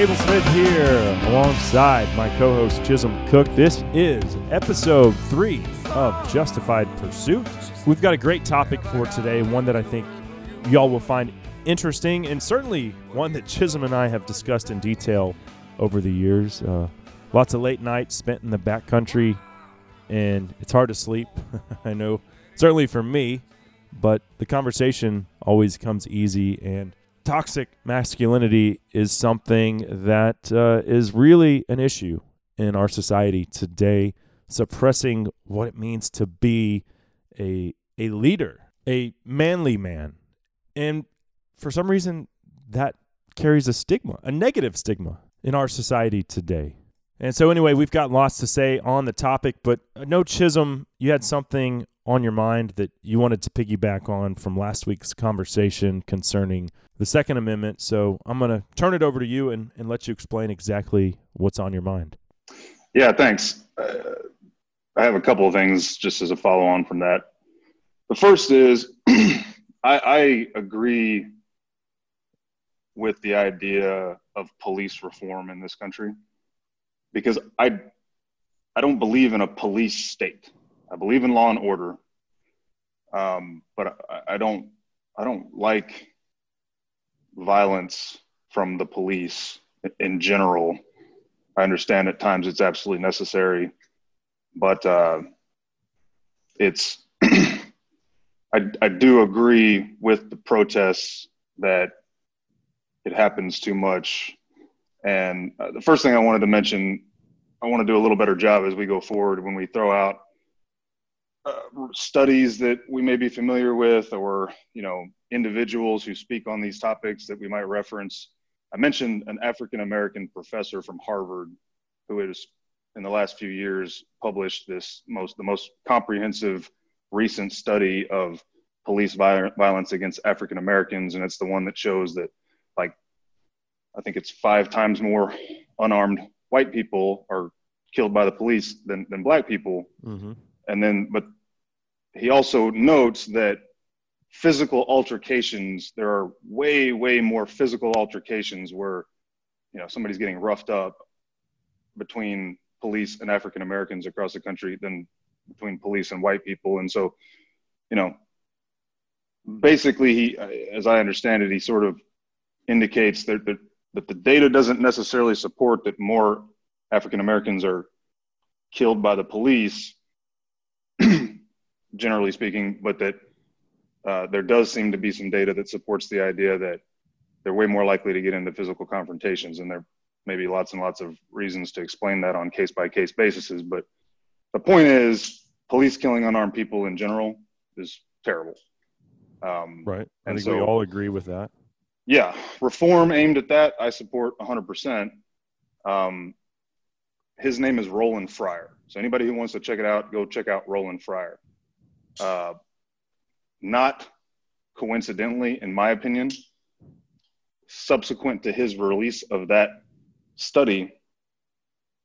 Cable Smith here alongside my co host Chisholm Cook. This is episode three of Justified Pursuit. We've got a great topic for today, one that I think y'all will find interesting, and certainly one that Chisholm and I have discussed in detail over the years. Uh, lots of late nights spent in the backcountry, and it's hard to sleep. I know, certainly for me, but the conversation always comes easy and toxic masculinity is something that uh, is really an issue in our society today, suppressing what it means to be a a leader, a manly man, and for some reason that carries a stigma, a negative stigma in our society today. And so, anyway, we've got lots to say on the topic, but uh, no Chisholm, you had something on your mind that you wanted to piggyback on from last week's conversation concerning the Second Amendment. So I'm going to turn it over to you and, and let you explain exactly what's on your mind. Yeah, thanks. Uh, I have a couple of things just as a follow on from that. The first is I, I agree with the idea of police reform in this country because I I don't believe in a police state. I believe in law and order, um, but I, I don't I don't like violence from the police in general. I understand at times it's absolutely necessary, but uh, it's I, I do agree with the protests that it happens too much. And uh, the first thing I wanted to mention, I want to do a little better job as we go forward when we throw out uh, studies that we may be familiar with or you know individuals who speak on these topics that we might reference. I mentioned an african american professor from harvard who has in the last few years published this most the most comprehensive recent study of police violence against african americans and it's the one that shows that like i think it's five times more unarmed white people are killed by the police than, than black people. Mm-hmm and then but he also notes that physical altercations there are way way more physical altercations where you know somebody's getting roughed up between police and african americans across the country than between police and white people. And so you know basically he as i understand it he sort of indicates that that, that the data doesn't necessarily support that more african americans are killed by the police generally speaking, but that uh, there does seem to be some data that supports the idea that they're way more likely to get into physical confrontations, and there may be lots and lots of reasons to explain that on case by case basis. But the point is, police killing unarmed people in general is terrible. Um, right. I think so, we all agree with that. Yeah, reform aimed at that, I support 100%. Um, his name is Roland Fryer. So anybody who wants to check it out, go check out Roland Fryer. Uh, not coincidentally, in my opinion, subsequent to his release of that study,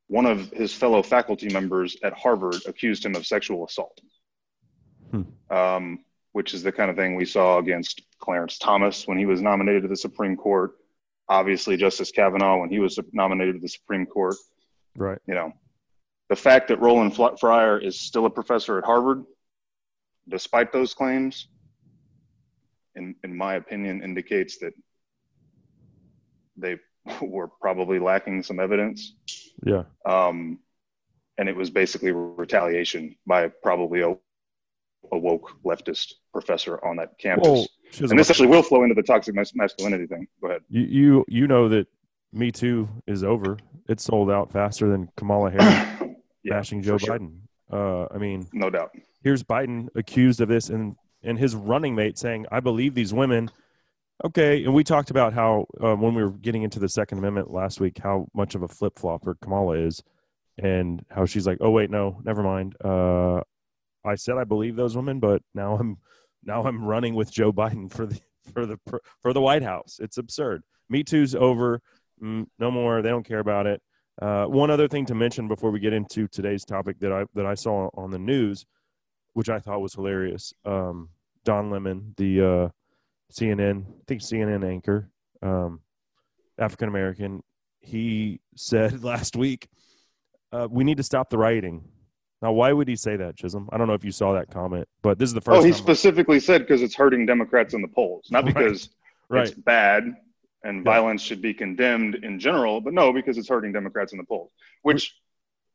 one of his fellow faculty members at Harvard accused him of sexual assault, hmm. um, which is the kind of thing we saw against Clarence Thomas when he was nominated to the Supreme Court. Obviously, Justice Kavanaugh when he was nominated to the Supreme Court. Right. You know, the fact that Roland Fryer is still a professor at Harvard, despite those claims, in, in my opinion, indicates that they were probably lacking some evidence. Yeah. Um, and it was basically retaliation by probably a, a woke leftist professor on that campus. Well, and this actually will flow into the toxic masculinity thing. Go ahead. You you you know that Me Too is over. It sold out faster than Kamala Harris yeah, bashing Joe Biden. Sure. Uh, I mean, no doubt. Here's Biden accused of this, and and his running mate saying, "I believe these women." Okay, and we talked about how uh, when we were getting into the Second Amendment last week, how much of a flip flopper Kamala is, and how she's like, "Oh wait, no, never mind. Uh, I said I believe those women, but now I'm now I'm running with Joe Biden for the for the for the White House. It's absurd. Me Too's over. Mm, no more. They don't care about it. Uh, one other thing to mention before we get into today's topic that I that I saw on the news, which I thought was hilarious. Um, Don Lemon, the uh, CNN, I think CNN anchor, um, African American, he said last week, uh, "We need to stop the rioting." Now, why would he say that, Chisholm? I don't know if you saw that comment, but this is the first. Oh, he specifically said because it's hurting Democrats in the polls, not because right, it's bad and Yeah. violence should be condemned in general, but no, because it's hurting Democrats in the polls. Which,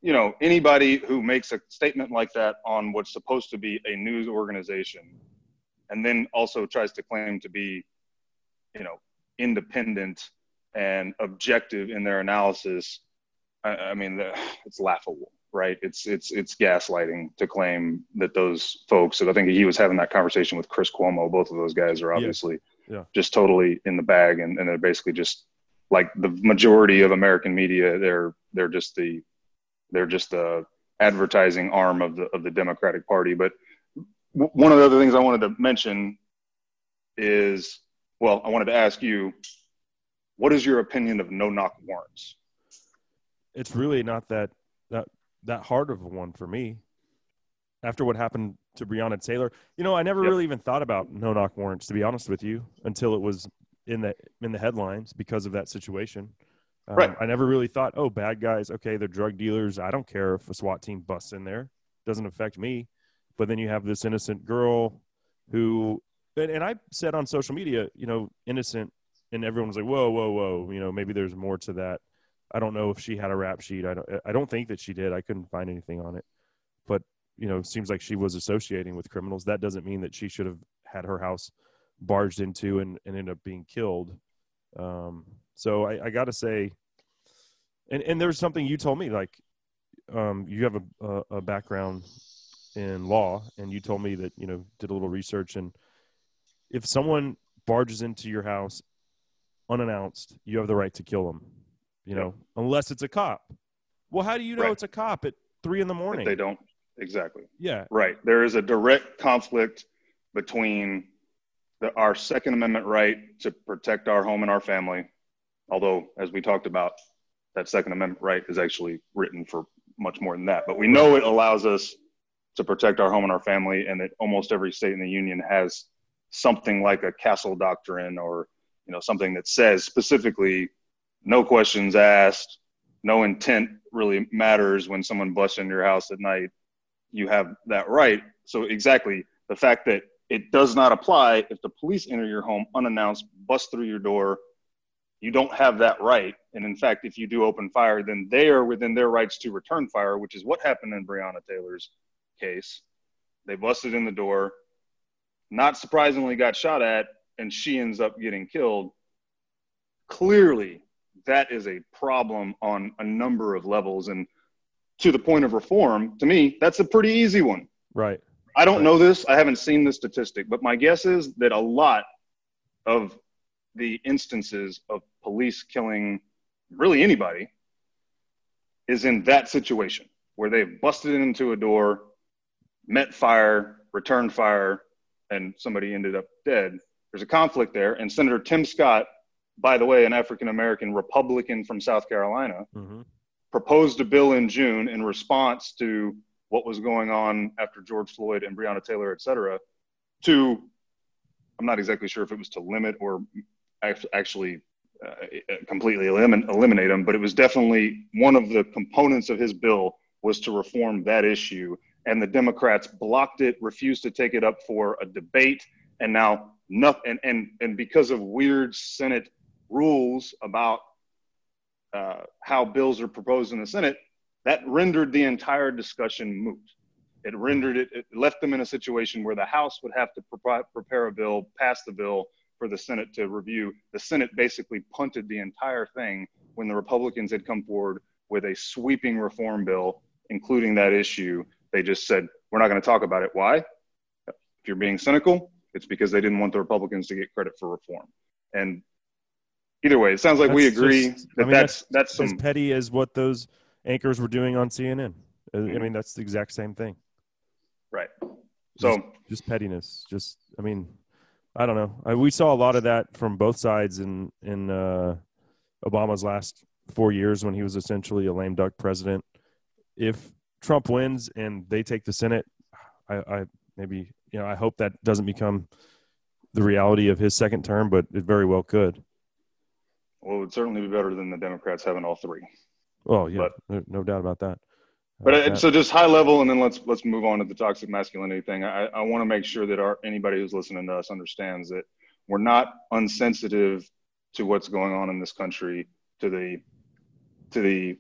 you know, anybody who makes a statement like that on what's supposed to be a news organization, and then also tries to claim to be, you know, independent and objective in their analysis, I, I mean, the, it's laughable. Right, it's it's it's gaslighting to claim that those folks. And I think he was having that conversation with Chris Cuomo. Both of those guys are obviously Yeah. just totally in the bag and, and they're basically just like the majority of American media, they're they're just the they're just the advertising arm of the of the Democratic Party. But w- one of the other things I wanted to mention is well, I wanted to ask you, what is your opinion of no knock warrants? it's really not that that that hard of a one for me. After what happened to Breonna Taylor, you know, I never Yep. really even thought about no knock warrants to be honest with you until it was in the in the headlines because of that situation. Um, Right. I never really thought, oh, bad guys, okay, they're drug dealers. I don't care if a SWAT team busts in there; doesn't affect me. But then you have this innocent girl who, and, and I said on social media, you know, innocent, and everyone was like, whoa, whoa, whoa, you know, maybe there's more to that. I don't know if she had a rap sheet. I don't. I don't think that she did. I couldn't find anything on it. But you know, seems like she was associating with criminals. That doesn't mean that she should have had her house barged into and, and ended up being killed. Um, so I, I got to say, and and there's something you told me like, um, you have a, a a background in law, and you told me that you know did a little research, and if someone barges into your house unannounced, you have the right to kill them you know, unless it's a cop. Well, how do you know Right. it's a cop at three in the If morning? they don't exactly. Yeah, Right. There is a direct conflict between the, our Second Amendment right to protect our home and our family. Although, as we talked about, that Second Amendment right is actually written for much more than that. But we know it allows us to protect our home and our family, and that almost every state in the union has something like a castle doctrine or you know something that says specifically no questions asked, no intent really matters when someone busts into your house at night you have that right. So exactly the fact that it does not apply if the police enter your home unannounced, bust through your door, you don't have that right. And in fact, if you do open fire, then they are within their rights to return fire, which is what happened in Breonna Taylor's case. They busted in the door, not surprisingly got shot at, and she ends up getting killed. Clearly, that is a problem on a number of levels. And to the point of reform, to me, that's a pretty easy one. right. I don't know this. I haven't seen the statistic, but my guess is that a lot of the instances of police killing really anybody is in that situation where they've busted into a door, met fire, returned fire, and somebody ended up dead. There's a conflict there. And Senator Tim Scott, by the way, an African American Republican from South Carolina, hmm proposed a bill in June in response to what was going on after George Floyd and Breonna Taylor, et cetera, to, I'm not exactly sure if it was to limit or act- actually uh, completely elimin- eliminate them, but it was definitely one of the components of his bill was to reform that issue. And the Democrats blocked it, refused to take it up for a debate, and now nothing. And, and, and because of weird Senate rules about uh, how bills are proposed in the Senate, that rendered the entire discussion moot. It rendered it, it left them in a situation where the House would have to pre- prepare a bill, pass the bill for the Senate to review. The Senate basically punted the entire thing when the Republicans had come forward with a sweeping reform bill, including that issue. They just said, we're not going to talk about it. Why? If you're being cynical, it's because they didn't want the Republicans to get credit for reform. And either way, it sounds like we agree just- that I mean, that's that's As some petty as what those anchors were doing on CNN. I Mhm. mean, that's the exact same thing. right. So Just pettiness. Just, I mean, I don't know. I, we saw a lot of that from both sides in in uh, Obama's last four years when he was essentially a lame duck president. If Trump wins and they take the Senate, I, I maybe you know I hope that doesn't become the reality of his second term, but it very well could. Well, it would certainly be better than the Democrats having all three. Oh yeah, but, no doubt about that. But uh, so just high level, and then let's let's move on to the toxic masculinity thing. I, I want to make sure that our anybody who's listening to us understands that we're not unsensitive to what's going on in this country, to the to the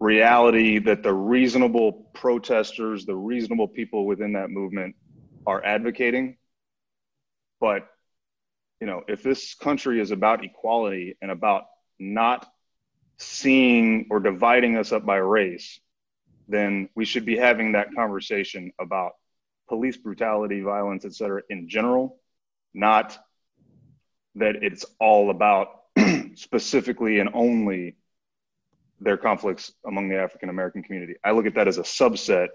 reality that the reasonable protesters, the reasonable people within that movement are advocating. But you know, if this country is about equality and about not seeing or dividing us up by race, then we should be having that conversation about police brutality, violence, et cetera, in general, not that it's all about specifically and only their conflicts among the African American community. I look at that as a subset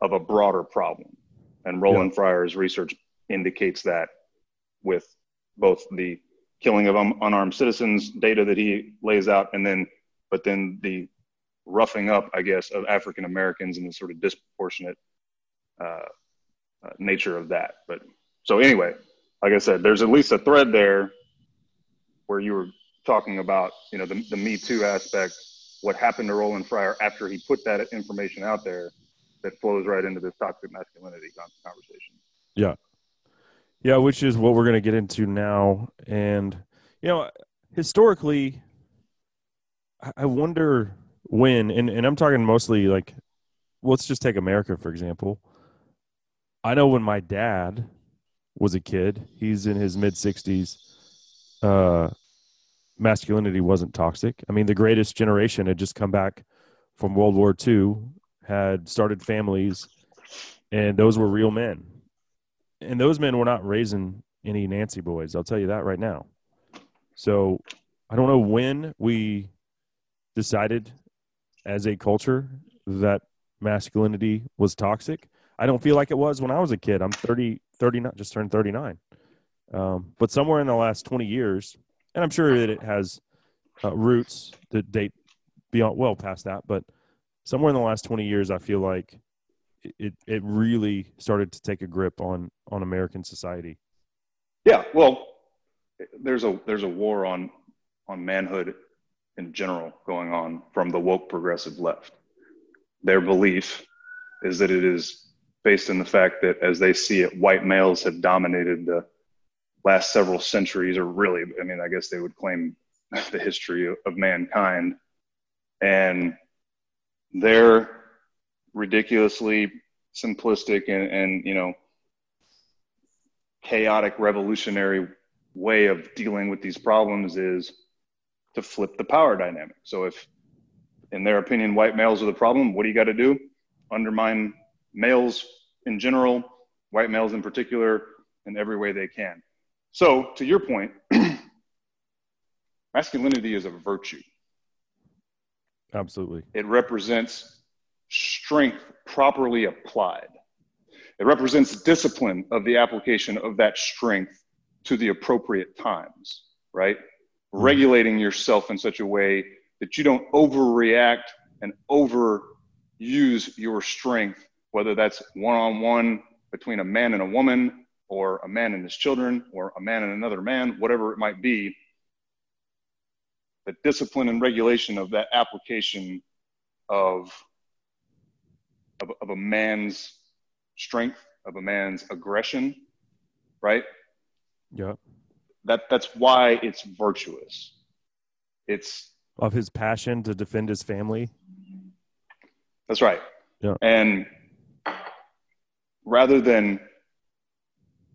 of a broader problem. And Roland yeah. Fryer's research indicates that with both the killing of un- unarmed citizens data that he lays out, and then, but then the roughing up, I guess, of African Americans and the sort of disproportionate uh, uh, nature of that. But so anyway, like I said, there's at least a thread there where you were talking about, you know, the, the Me Too aspect, what happened to Roland Fryer after he put that information out there that flows right into this toxic masculinity conversation. Yeah. Yeah, which is what we're going to get into now. And, you know, historically, I wonder when, and, and I'm talking mostly like, let's just take America, for example. I know when my dad was a kid, he's in his mid 60s, uh, masculinity wasn't toxic. I mean, the greatest generation had just come back from World War II, had started families, and those were real men and those men were not raising any Nancy boys. I'll tell you that right now. So I don't know when we decided as a culture that masculinity was toxic. I don't feel like it was when I was a kid. I'm 30, 30 not just turned 39. Um, but somewhere in the last 20 years, and I'm sure that it has uh, roots that date beyond well past that, but somewhere in the last 20 years, I feel like it it really started to take a grip on on American society. Yeah, well, there's a there's a war on on manhood in general going on from the woke progressive left. Their belief is that it is based in the fact that as they see it, white males have dominated the last several centuries, or really, I mean, I guess they would claim the history of mankind. And their ridiculously simplistic and, and you know chaotic revolutionary way of dealing with these problems is to flip the power dynamic. So if in their opinion white males are the problem what do you got to do? Undermine males in general white males in particular in every way they can. So to your point masculinity is a virtue. Absolutely. It represents strength properly applied. It represents discipline of the application of that strength to the appropriate times, right? Mm-hmm. Regulating yourself in such a way that you don't overreact and overuse your strength, whether that's one on one between a man and a woman, or a man and his children, or a man and another man, whatever it might be. The discipline and regulation of that application of of, of a man's strength, of a man's aggression, right? Yeah. That that's why it's virtuous. It's of his passion to defend his family. That's right. Yeah. And rather than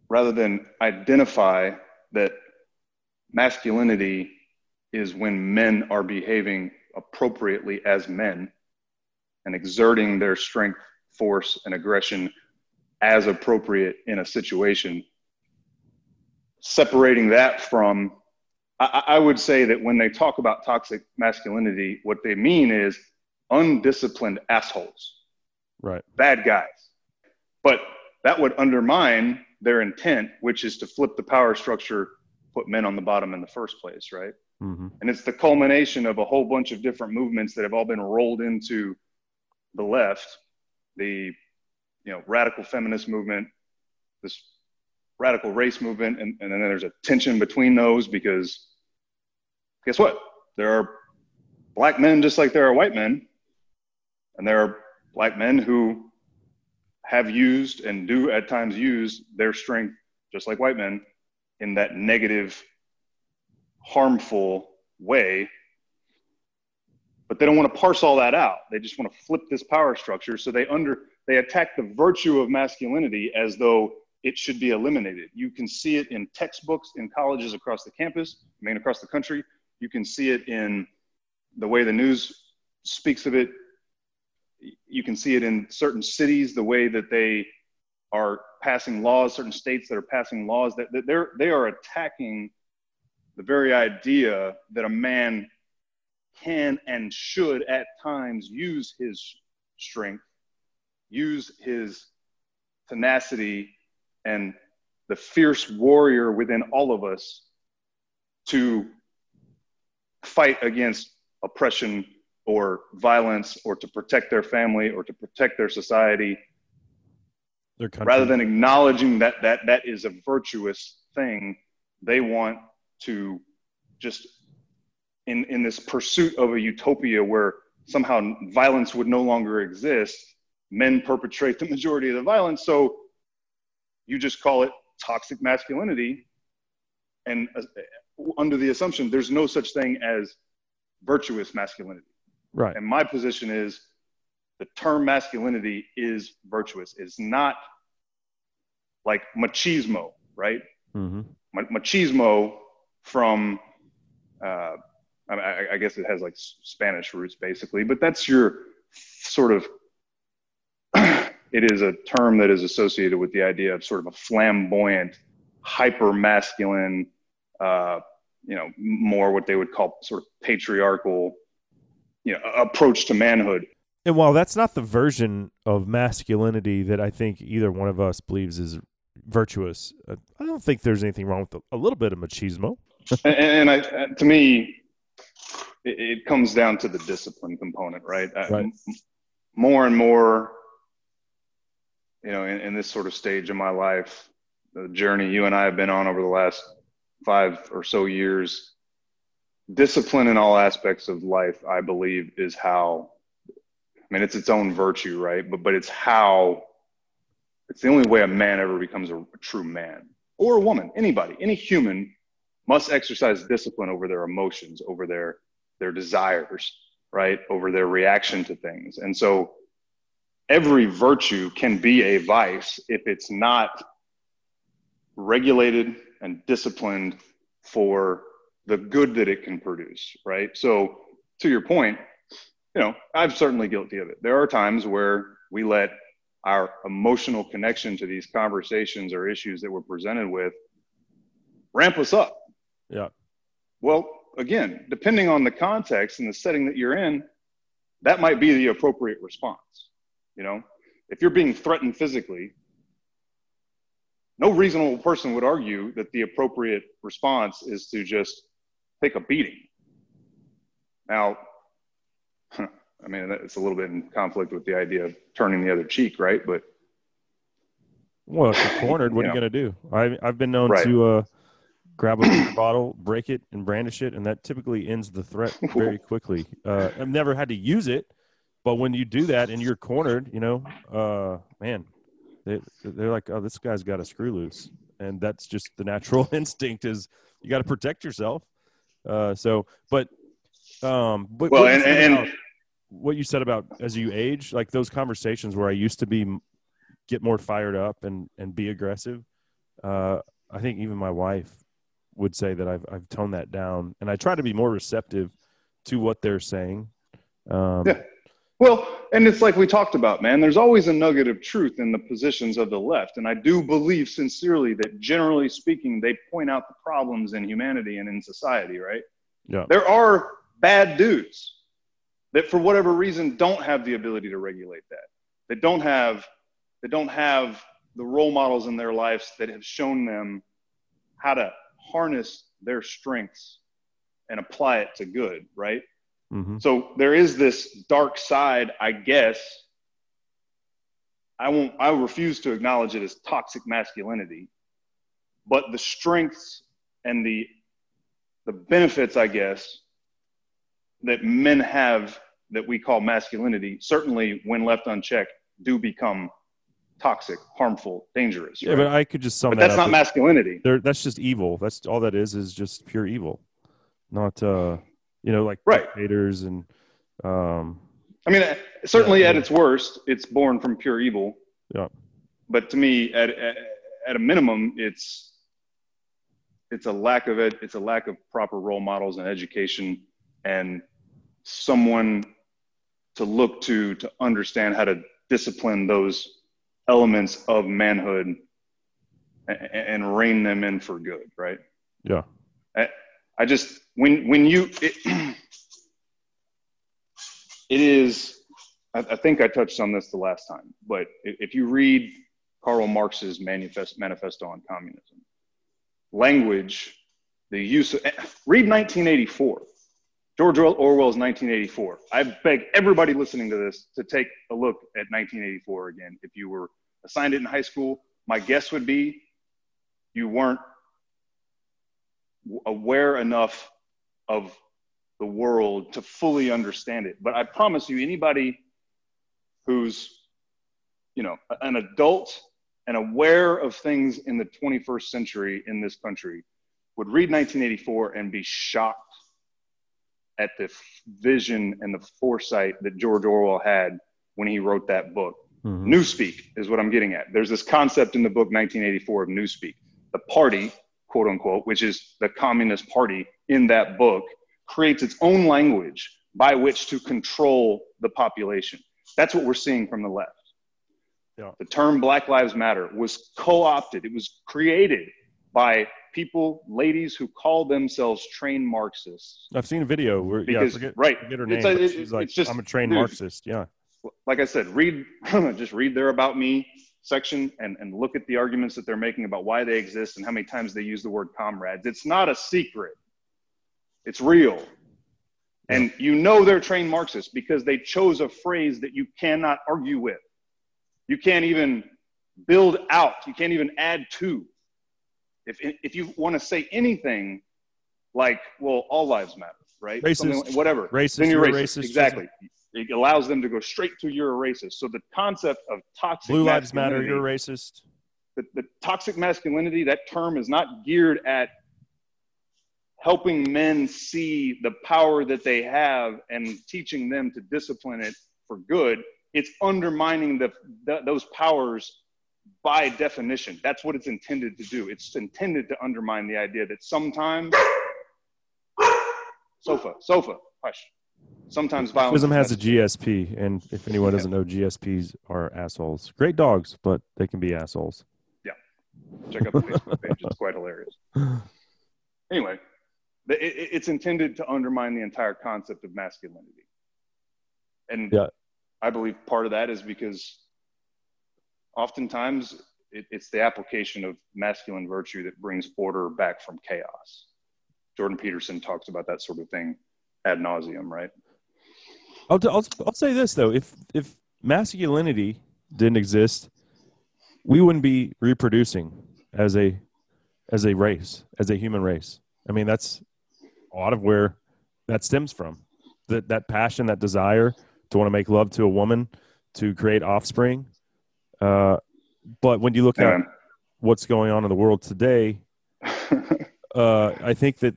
rather than identify that masculinity is when men are behaving appropriately as men and exerting their strength, force, and aggression as appropriate in a situation. Separating that from, I, I, would say that when they talk about toxic masculinity, what they mean is undisciplined assholes, right? Bad guys. But that would undermine their intent, which is to flip the power structure, put men on the bottom in the first place, right? Mm-hmm. And it's the culmination of a whole bunch of different movements that have all been rolled into the left, the you know radical feminist movement, this radical race movement, and, and then there's a tension between those because guess what? There are black men just like there are white men, and there are black men who have used and do at times use their strength just like white men in that negative, harmful way. But they don't want to parse all that out. They just want to flip this power structure. So they under they attack the virtue of masculinity as though it should be eliminated. You can see it in textbooks in colleges across the campus, I mean across the country. You can see it in the way the news speaks of it. You can see it in certain cities, the way that they are passing laws, certain states that are passing laws that, that they're they are attacking the very idea that a man can and should at times use his strength, use his tenacity and the fierce warrior within all of us to fight against oppression or violence or to protect their family or to protect their society. Their rather than acknowledging that that that is a virtuous thing they want to just in in this pursuit of a utopia where somehow violence would no longer exist men perpetrate the majority of the violence so you just call it toxic masculinity and uh, under the assumption there's no such thing as virtuous masculinity right and my position is the term masculinity is virtuous. It's not like machismo, right? Mm-hmm. Machismo from, uh, I, I, guess it has like Spanish roots basically, but that's your sort of, it is a term that is associated with the idea of sort of a flamboyant, hyper masculine, uh, you know, more what they would call sort of patriarchal, you know, approach to manhood. And while that's not the version of masculinity that I think either one of us believes is virtuous, uh, I don't think there's anything wrong with a, little bit of machismo. and, and I, uh, to me, it, it, comes down to the discipline component, right? Uh, right. more and more, you know, in, in this sort of stage of my life, the journey you and I have been on over the last five or so years, discipline in all aspects of life, I believe, is how I mean, it's its own virtue, right? But but it's how it's the only way a man ever becomes a, a true man or a woman. Anybody, any human must exercise discipline over their emotions, over their their desires, right? Over their reaction to things. And so every virtue can be a vice if it's not regulated and disciplined for the good that it can produce, right? So to your point, you know, I'm certainly guilty of it. There are times where we let our emotional connection to these conversations or issues that we're presented with ramp us up. Yeah. Well, again, depending on the context and the setting that you're in, that might be the appropriate response. You know, if you're being threatened physically, no reasonable person would argue that the appropriate response is to just take a beating. Now, I mean, it's a little bit in conflict with the idea of turning the other cheek, right? But well, if you're cornered, what are you going to do? I, I've been known right. to uh, grab a bottle, break it, and brandish it, and that typically ends the threat very quickly. Uh, I've never had to use it, but when you do that and you're cornered, you know, uh, man, they, they're like, oh, this guy's got a screw loose, and that's just the natural instinct is you got to protect yourself. Uh, so, but um, but well, and, and what you said about as you age, like those conversations where I used to be get more fired up and and be aggressive. Uh, I think even my wife would say that I've I've toned that down, and I try to be more receptive to what they're saying. Um, yeah. Well, and it's like we talked about, man. There's always a nugget of truth in the positions of the left, and I do believe sincerely that, generally speaking, they point out the problems in humanity and in society. Right? Yeah. There are bad dudes that for whatever reason don't have the ability to regulate that that don't have that don't have the role models in their lives that have shown them how to harness their strengths and apply it to good right mm-hmm. so there is this dark side i guess i won't i refuse to acknowledge it as toxic masculinity but the strengths and the the benefits, I guess, that men have that we call masculinity, certainly when left unchecked, do become toxic, harmful, dangerous. Yeah, but I could just sum but that that's not masculinity. that's just evil. That's all that is is just pure evil. Not uh you know like Right. dictators and um I mean, uh, certainly Yeah, at yeah. its worst, it's born from pure evil. Yeah. But to me, at, at at a minimum, it's it's a lack of it. It's a lack of proper role models and education, and someone to look to to understand how to discipline those elements of manhood and, and rein them in for good. Right. yeah. I, I just when when you it, it is I, I think I touched on this the last time, but if you read Karl Marx's manifest, manifesto on communism, language, the use of eh, read 1984. George Orwell's 1984. I beg everybody listening to this to take a look at 1984 again. If you were assigned it in high school, my guess would be you weren't aware enough of the world to fully understand it. But I promise you, anybody who's, you know, an adult and aware of things in the 21st century in this country would read 1984 and be shocked at the vision and the foresight that George Orwell had when he wrote that book. Mhm. Newspeak is what I'm getting at. There's this concept in the book 1984 of Newspeak. The party, quote unquote, which is the Communist Party in that book, creates its own language by which to control the population. That's what we're seeing from the left. Yeah. The term Black Lives Matter was co opted, it was created by people, ladies who call themselves trained Marxists. I've seen a video where yeah, forget, right, forget her name. It's, a, it, she's like, just, I'm a trained dude, Marxist. Yeah. like I said, read just read their about me section and, and look at the arguments that they're making about why they exist and how many times they use the word comrades. It's not a secret. It's real. And you know they're trained Marxists because they chose a phrase that you cannot argue with. You can't even build out, you can't even add to. If, if you want to say anything like, well, all lives matter, right? Racist. like- whatever. Racist, Then you're you're racist. racist, Exactly. It allows them to go straight to you're a racist. So the concept of toxic Blue lives matter. You're a racist. the, the toxic masculinity, that term is not geared at helping men see the power that they have and teaching them to discipline it for good. It's undermining the, the, those powers by definition. That's what it's intended to do. It's intended to undermine the idea that sometimes, sofa, sofa, hush. Sometimes violence. Wisdom has a. GSP, and if anyone doesn't know, GSPs are assholes. Great dogs, but they can be assholes. Yeah, check out the Facebook page. It's quite hilarious. Anyway, the- it, it- it's intended to undermine the entire concept of masculinity. And Yeah. I believe part of that is because oftentimes it, it's the application of masculine virtue that brings order back from chaos. Jordan Peterson talks about that sort of thing ad nauseum, right? I'll, I'll, I'll say this though: if if masculinity didn't exist, we wouldn't be reproducing as a as a race, as a human race. I mean, that's a lot of where that stems from. That that passion, that desire to want to make love to a woman, to create offspring. Uh, but when you look at what's going on in the world today, uh, I think that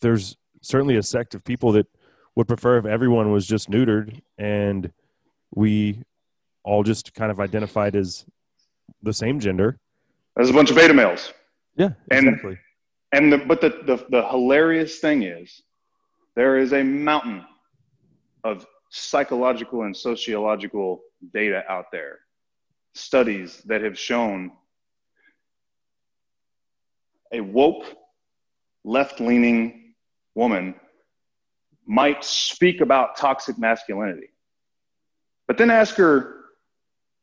there's certainly a sect of people that would prefer if everyone was just neutered and we all just kind of identified as the same gender. There's a bunch of beta males. Yeah, And- exactly. And the, but the, the, the hilarious thing is, there is a mountain of psychological and sociological data out there, studies that have shown a woke, left leaning woman might speak about toxic masculinity, but then ask her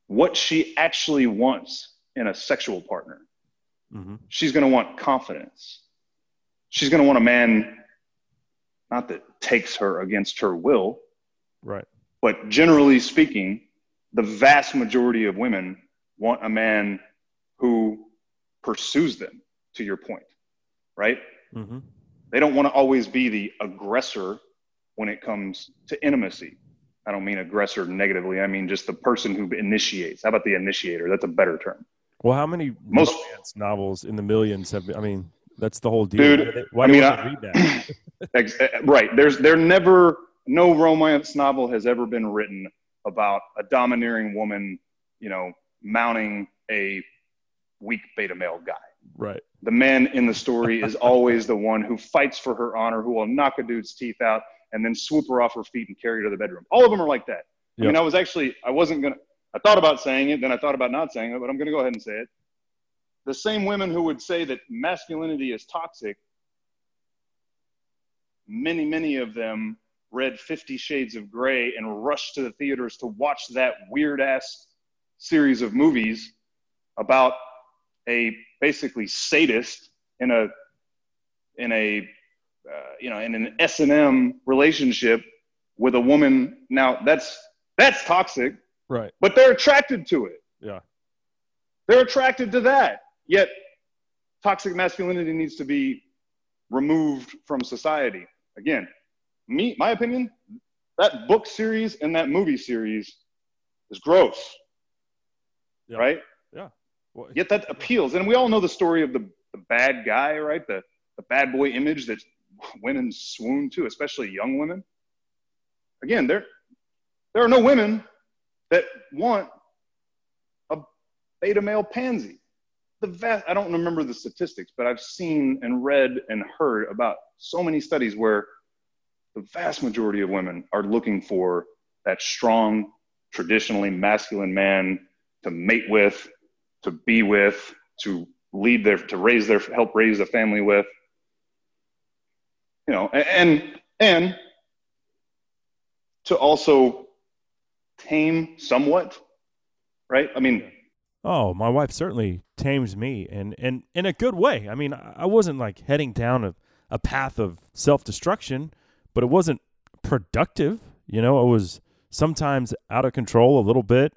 what she actually wants in a sexual partner hmm she's going to want confidence. She's going to want a man, not that takes her against her will, Right. but generally speaking, the vast majority of women want a man who pursues them, to your point, right? hmm they don't want to always be the aggressor when it comes to intimacy. I don't mean aggressor negatively. I mean just the person who initiates. How about the initiator? That's a better term. Well, how many most romance novels in the millions have? I mean, that's the whole deal. Dude, Why I mean, I, read that? Eh, right. There's there never no romance novel has ever been written about a domineering woman, you know, mounting a weak beta male guy. Right. The man in the story is always the one who fights for her honor, who will knock a dude's teeth out and then swoop her off her feet and carry her to the bedroom. All of them are like that. Yep. I mean, I was actually, I wasn't going to, I thought about saying it, then I thought about not saying it, but I'm going to go ahead and say it. The same women who would say that masculinity is toxic, many, many of them read Fifty Shades of Grey and rushed to the theaters to watch that weird ass series of movies about a basically sadist in a in a uh, you know in an S and M relationship with a woman. Now that's that's toxic, right? But they're attracted to it. Yeah, they're attracted to that. Yet, toxic masculinity needs to be removed from society. Again, me, my opinion, that book series and that movie series is gross. Yeah. Right? Yeah. Well, Yet that appeals. And we all know the story of the, the bad guy, right? The, the bad boy image that women swoon to, especially young women. Again, there, there are no women that want a beta male pansy. The vast, I don't remember the statistics, but I've seen and read and heard about so many studies where the vast majority of women are looking for that strong, traditionally masculine man to mate with, to be with, to lead their, to raise their, help raise a family with. You know, and, and to also tame somewhat, right? I mean, Oh, my wife certainly tames me, and and in a good way. I mean, I wasn't like heading down a, a path of self destruction but it wasn't productive. You know, it was sometimes out of control a little bit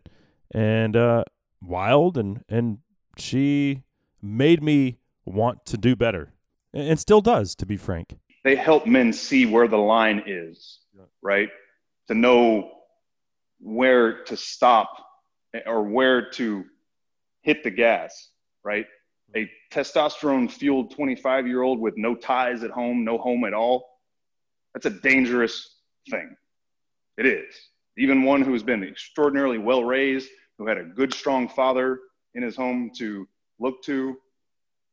and uh, wild, and and she made me want to do better, and still does, to be frank. They help men see where the line is, right? To know where to stop or where to hit the gas, right? A testosterone fueled 25 year old with no ties at home, no home at all, that's a dangerous thing. It is. Even one who has been extraordinarily well raised, who had a good, strong father in his home to look to,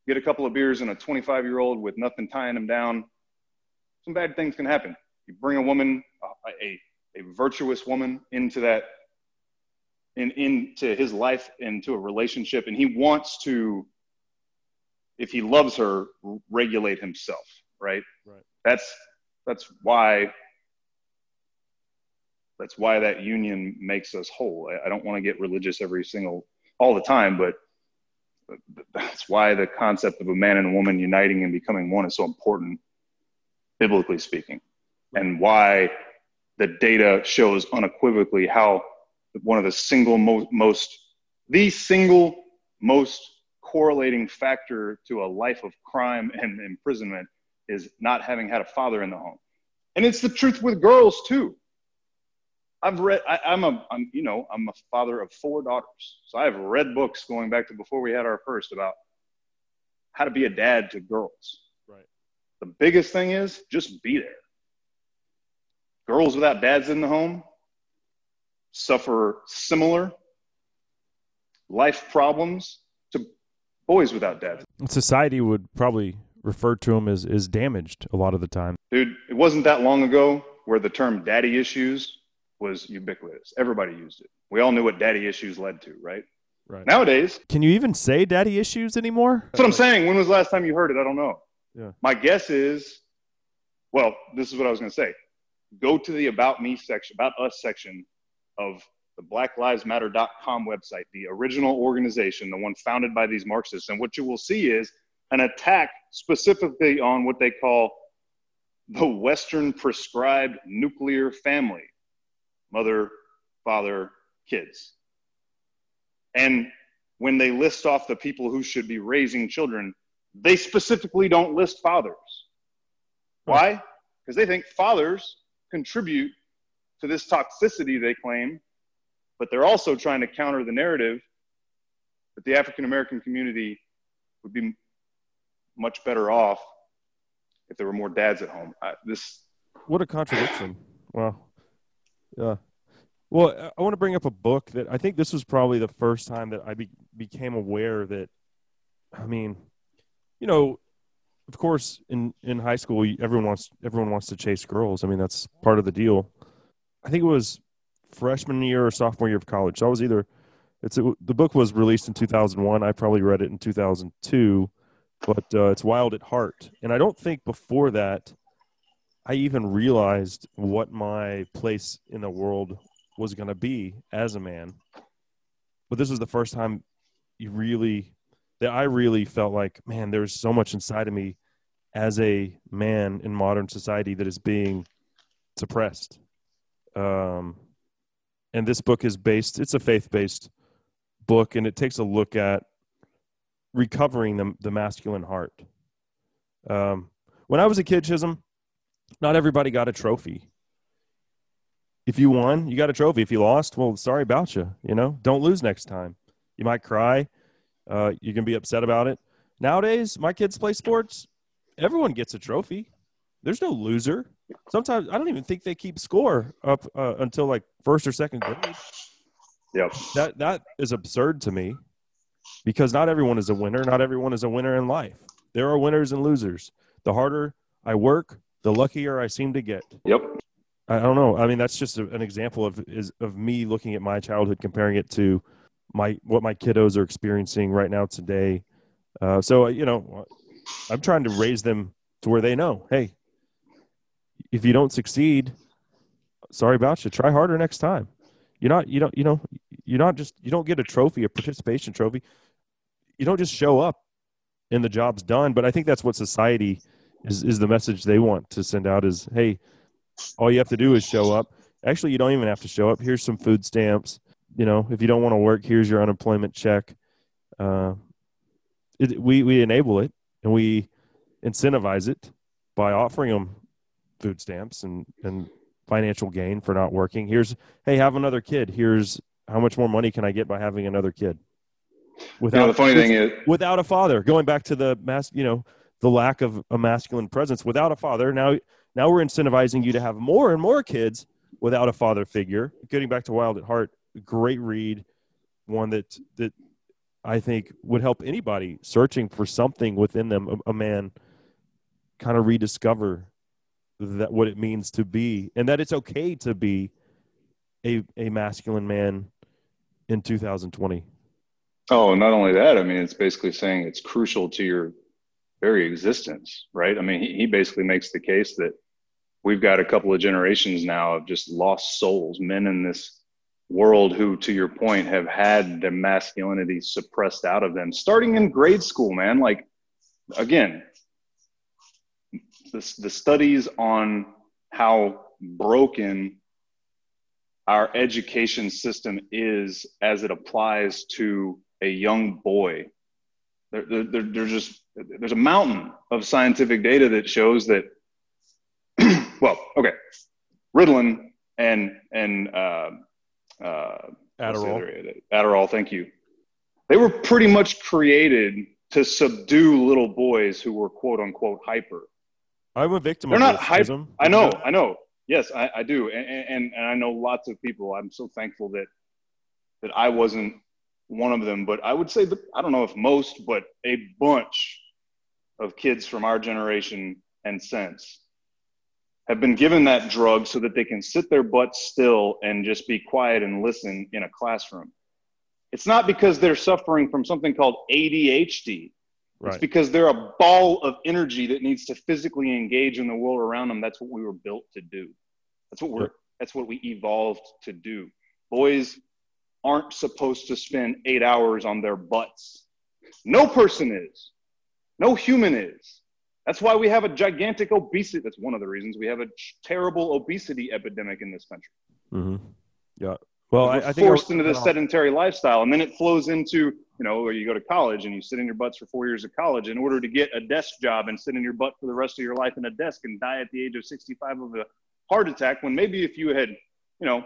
get a couple of beers and a 25 year old with nothing tying him down, some bad things can happen. You bring a woman, a, a, a virtuous woman into that, in, into his life, into a relationship, and he wants to, if he loves her, regulate himself, right? Right. That's that's why that's why that union makes us whole. I, don't want to get religious every single all the time, but that's why the concept of a man and a woman uniting and becoming one is so important, biblically speaking, and why the data shows unequivocally how one of the single most, most the single most correlating factor to a life of crime and imprisonment is not having had a father in the home. And it's the truth with girls too. I've read, I, am a, I'm, you know, I'm a father of four daughters. So I've read books going back to before we had our first about how to be a dad to girls. Right. The biggest thing is just be there. Girls without dads in the home suffer similar life problems to boys without dads. Society would probably referred to him as, is damaged a lot of the time. Dude, it wasn't that long ago where the term daddy issues was ubiquitous. Everybody used it. We all knew what daddy issues led to, right? Right. Nowadays, can you even say daddy issues anymore? That's what I'm saying. When was the last time you heard it? I don't know. Yeah. My guess is, well, this is what I was going to say. Go to the about me section, about us section of the blacklivesmatter.com website, the original organization, the one founded by these Marxists. And what you will see is an attack specifically on what they call the Western prescribed nuclear family mother, father, kids. And when they list off the people who should be raising children, they specifically don't list fathers. Hmm. Why? Because they think fathers contribute to this toxicity they claim, but they're also trying to counter the narrative that the African American community would be much better off if there were more dads at home. I, this what a contradiction. Well, yeah. Well, I want to bring up a book that I think this was probably the first time that I be, became aware that, I mean, you know, of course, in, in high school, everyone wants everyone wants to chase girls. I mean, that's part of the deal. I think it was freshman year or sophomore year of college. So I was either it's a, the book was released in 2001. I probably read it in 2002, but uh, it's Wild at Heart. And I don't think before that I even realized what my place in the world was going to be as a man. But this was the first time you really that I really felt like, man, there's so much inside of me as a man in modern society that is being suppressed. Um, and this book is based; it's a faith-based book, and it takes a look at recovering the the masculine heart. Um, when I was a kid, Chisholm, not everybody got a trophy. If you won, you got a trophy. If you lost, well, sorry about you. You know, don't lose next time. You might cry. Uh, you can be upset about it. Nowadays, my kids play sports. Everyone gets a trophy. There's no loser. Sometimes I don't even think they keep score up uh, until like first or second grade. Yep. That that is absurd to me because not everyone is a winner. Not everyone is a winner in life. There are winners and losers. The harder I work, the luckier I seem to get. Yep. I don't know. I mean, that's just a, an example of is of me looking at my childhood, comparing it to my what my kiddos are experiencing right now today. Uh, so you know, I'm trying to raise them to where they know, hey, if you don't succeed, sorry about you. Try harder next time. You're not, you don't, you know, you're not just, you don't get a trophy, a participation trophy. You don't just show up and the job's done. But I think that's what society is, is the message they want to send out is, hey, all you have to do is show up. Actually, you don't even have to show up. Here's some food stamps. You know, if you don't want to work, here's your unemployment check. Uh, it, we we enable it and we incentivize it by offering them food stamps and and financial gain for not working. Here's hey, have another kid. Here's how much more money can I get by having another kid? Without you know, the funny thing is without a father. Going back to the mass, you know, the lack of a masculine presence without a father. Now now we're incentivizing you to have more and more kids without a father figure. Getting back to Wild at Heart, great read, one that that I think would help anybody searching for something within them, a, a man, kind of rediscover that what it means to be, and that it's okay to be a a masculine man in 2020. Oh, not only that, I mean, it's basically saying it's crucial to your very existence, right? I mean, he, he basically makes the case that we've got a couple of generations now of just lost souls, men in this world who, to your point, have had their masculinity suppressed out of them, starting in grade school, man. Like, again, the, the studies on how broken our education system is as it applies to a young boy. There, there, there, just there's a mountain of scientific data that shows that. well, okay, Ritalin and and uh, uh, Adderall. Adderall, thank you. They were pretty much created to subdue little boys who were quote unquote hyper. I'm a victim. They're not hyper. I know, I know. Yes, I, I do, and, and and I know lots of people. I'm so thankful that that I wasn't one of them. But I would say that I don't know if most, but a bunch of kids from our generation and since have been given that drug so that they can sit their butts still and just be quiet and listen in a classroom. It's not because they're suffering from something called ADHD. Right. It's because they're a ball of energy that needs to physically engage in the world around them. That's what we were built to do. That's what we're that's what we evolved to do. Boys aren't supposed to spend 8 hours on their butts. No person is. No human is. That's why we have a gigantic obesity. That's one of the reasons we have a terrible obesity epidemic in this country. Mm-hmm. Yeah. Well, I, I, think forced into this sedentary lifestyle, and then it flows into you know, or you go to college and you sit in your butts for four years of college in order to get a desk job and sit in your butt for the rest of your life in a desk and die at the age of 65 of a heart attack when maybe if you had, you know,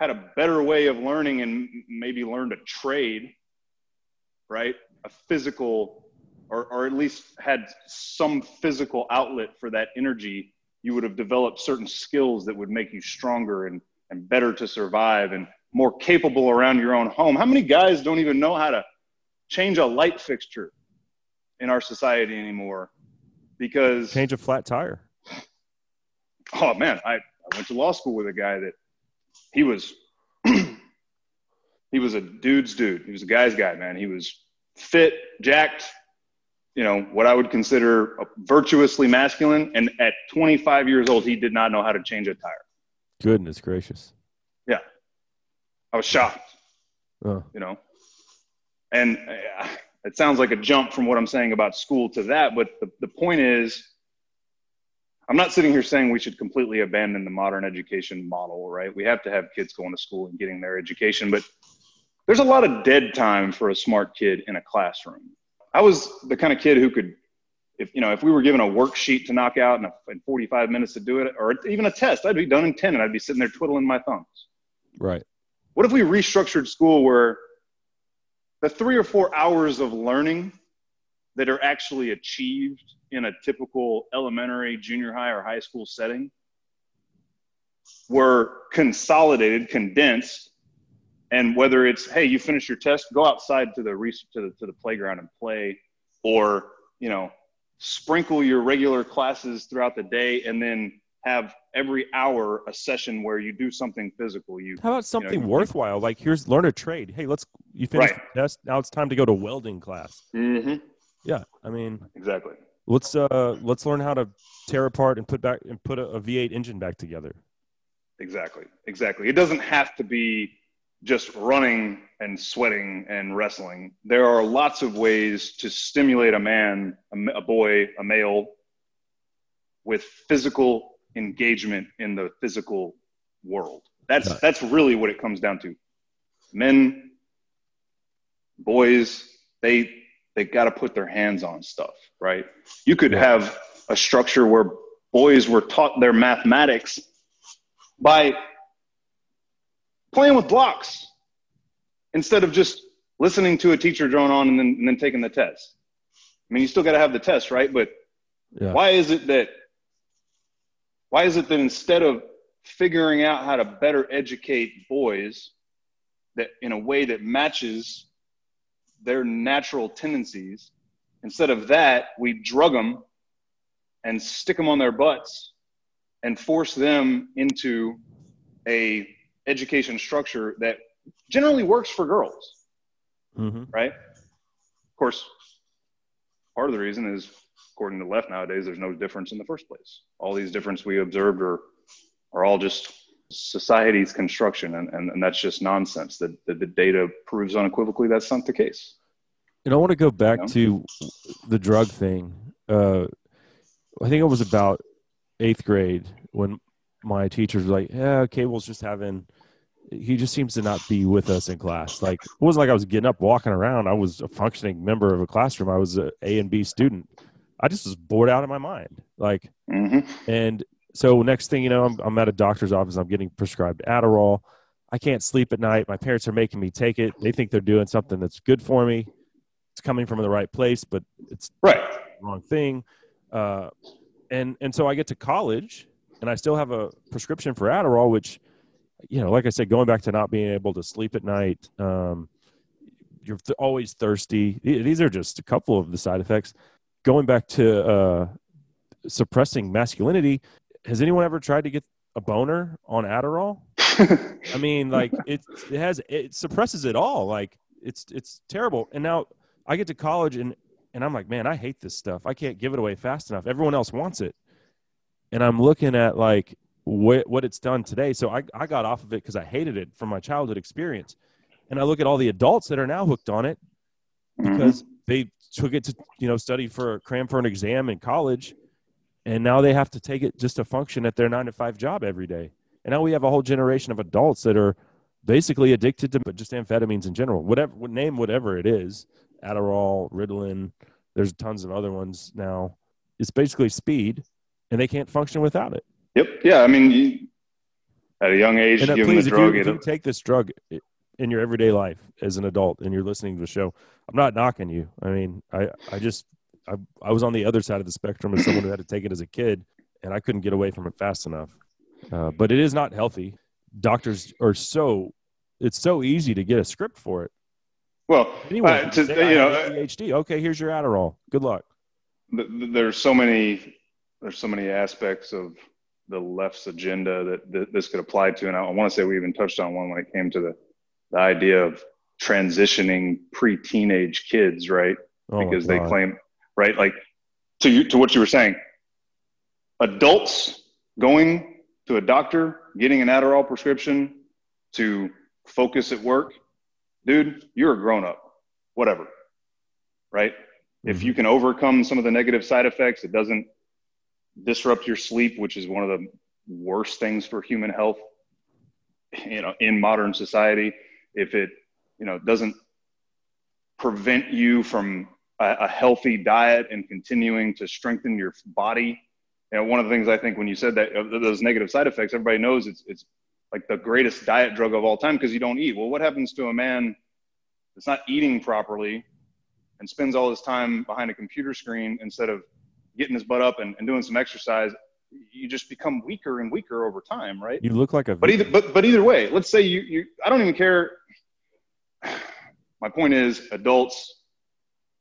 had a better way of learning and maybe learned a trade, right? A physical, or, or at least had some physical outlet for that energy, you would have developed certain skills that would make you stronger and, and better to survive and more capable around your own home. How many guys don't even know how to change a light fixture in our society anymore? Because change a flat tire. Oh man, I, I went to law school with a guy that he was he was a dude's dude. He was a guy's guy, man. He was fit, jacked, you know, what I would consider virtuously masculine. And at 25 years old, he did not know how to change a tire. Goodness gracious. Yeah. I was shocked, you know. And uh, it sounds like a jump from what I'm saying about school to that, but the, the point is, I'm not sitting here saying we should completely abandon the modern education model, right? We have to have kids going to school and getting their education, but there's a lot of dead time for a smart kid in a classroom. I was the kind of kid who could, if you know, if we were given a worksheet to knock out in, a, in 45 minutes to do it, or even a test, I'd be done in 10, and I'd be sitting there twiddling my thumbs. Right. What if we restructured school where the three or four hours of learning that are actually achieved in a typical elementary, junior high, or high school setting were consolidated, condensed, and whether it's hey, you finish your test, go outside to the to the to the playground and play, or you know, sprinkle your regular classes throughout the day, and then have every hour a session where you do something physical. You how about something you know, worthwhile? Like here's learn a trade. Hey, let's you finish right. the test. Now it's time to go to welding class. Mm-hmm. Yeah, I mean exactly. Let's uh let's learn how to tear apart and put back and put a a V8 engine back together. Exactly, exactly. It doesn't have to be just running and sweating and wrestling. There are lots of ways to stimulate a man, a, a boy, a male with physical engagement in the physical world. That's right. that's really what it comes down to. Men, boys, they they got to put their hands on stuff, right? You could have a structure where boys were taught their mathematics by playing with blocks instead of just listening to a teacher drone on and then, and then taking the test. I mean, you still got to have the test, right? But yeah. why is it that why is it that instead of figuring out how to better educate boys that in a way that matches their natural tendencies, instead of that, we drug them and stick them on their butts and force them into a education structure that generally works for girls, mm-hmm. right? Of course, part of the reason is according to the left nowadays, there's no difference in the first place. All these differences we observed are, are all just society's construction, and, and, and that's just nonsense. The, the, the data proves unequivocally that's not the case. And I want to go back you know? to the drug thing. Uh, I think it was about eighth grade when my teachers were like, "Yeah, Cable's just having." He just seems to not be with us in class. Like it wasn't like I was getting up, walking around. I was a functioning member of a classroom. I was a A and B student, I just was bored out of my mind. Like, mm-hmm. and so next thing you know, I'm, I'm at a doctor's office. I'm getting prescribed Adderall. I can't sleep at night. My parents are making me take it. They think they're doing something that's good for me. It's coming from the right place, but it's right wrong thing. Uh, and and so I get to college, and I still have a prescription for Adderall, which, you know, like I said, going back to not being able to sleep at night, um, you're th- always thirsty. These are just a couple of the side effects going back to uh, suppressing masculinity, has anyone ever tried to get a boner on Adderall? I mean, like it, it has it suppresses it all. Like it's it's terrible. And now I get to college and and I'm like, man, I hate this stuff. I can't give it away fast enough. Everyone else wants it, and I'm looking at like what what it's done today. So I I got off of it because I hated it from my childhood experience, and I look at all the adults that are now hooked on it because mm-hmm. they took it to you know study for cram for an exam in college and now they have to take it just to function at their nine to five job every day and now we have a whole generation of adults that are basically addicted to just amphetamines in general. Whatever name whatever it is, Adderall, Ritalin. There's tons of other ones now. It's basically speed, and they can't function without it. Yep. Yeah. I mean, you, at a young age, And uh, give please, if the you, drug. if you take this drug in your everyday life as an adult and you're listening to the show, I'm not knocking you. I mean, I, I just, I, I was on the other side of the spectrum as someone who had to take it as a kid, and I couldn't get away from it fast enough. Uh, but it is not healthy. Doctors are so, it's so easy to get a script for it. well, anyway, uh, to, say, you know, have ADHD. Okay, here's your Adderall. Good luck. th- th- there's so many there's so many aspects of the left's agenda that, that this could apply to and i, want to say we even touched on one when it came to the, the idea of transitioning pre-teenage kids right Oh because they claim right? Like to you to what you were saying adults going to a doctor getting an adderall prescription to focus at work dude you're a grown-up whatever right? If Mhm. you can overcome some of the negative side effects it doesn't disrupt your sleep which is one of the worst things for human health you know in modern society. If it you know doesn't prevent you from a, a healthy diet and continuing to strengthen your body. You know one of the things i think when you said that uh, those negative side effects everybody knows it's it's like the greatest diet drug of all time because you don't eat. Well what happens to a man that's not eating properly and spends all his time behind a computer screen instead of getting his butt up and, and doing some exercise you just become weaker and weaker over time right? You look like a. but either but but either way let's say you you i don't even care. My point is adults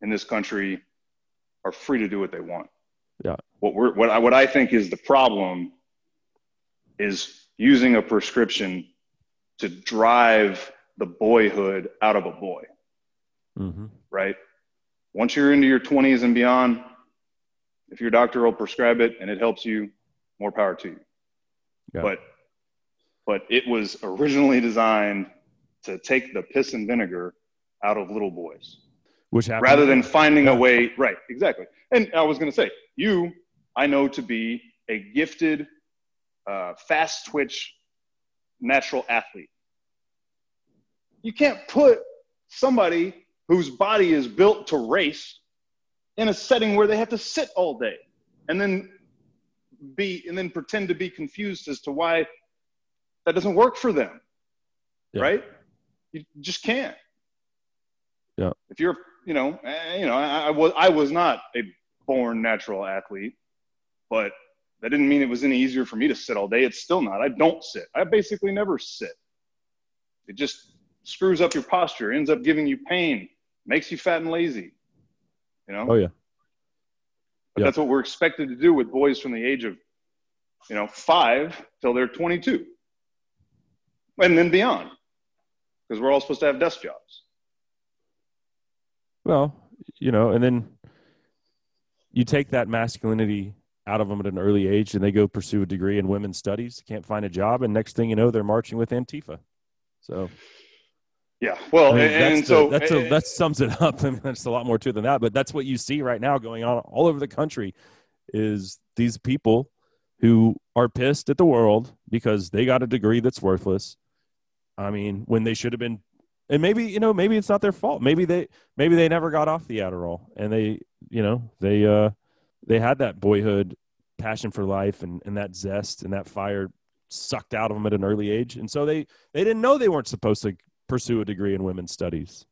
in this country are free to do what they want Yeah. what we're what i what i think is the problem is using a prescription to drive the boyhood out of a boy hmm right? Once you're into your 20s and beyond, if your doctor will prescribe it and it helps you, more power to you. Yeah. But but it was originally designed to take the piss and vinegar out of little boys Which happened rather than finding a way right exactly. And i was going to say you i know to be a gifted uh, fast twitch natural athlete. You can't put somebody whose body is built to race in a setting where they have to sit all day and then be and then pretend to be confused as to why that doesn't work for them Yeah. right? You just can't. Yeah. if you're you know eh, you know I, I was i was not a born natural athlete but that didn't mean it was any easier for me to sit all day. It's still not. I don't sit. I basically never sit. It just screws up your posture. Ends up giving you pain. Makes you fat and lazy you know? Oh yeah. but Yeah. that's what we're expected to do with boys from the age of you know five till they're 22 and then beyond because we're all supposed to have desk jobs Well, you know, and then you take that masculinity out of them at an early age, and they go pursue a degree in women's studies, can't find a job, and next thing you know, they're marching with Antifa. So yeah well I mean, and, that's and the- so that's a, that sums it up. I mean, that's a lot more to it than that, but that's what you see right now going on all over the country. Is these people who are pissed at the world because they got a degree that's worthless. I mean, when they should have been, and maybe you know, maybe it's not their fault. Maybe they maybe they never got off the Adderall, and they you know they uh they had that boyhood passion for life and and that zest and that fire sucked out of them at an early age, and so they they didn't know they weren't supposed to pursue a degree in women's studies.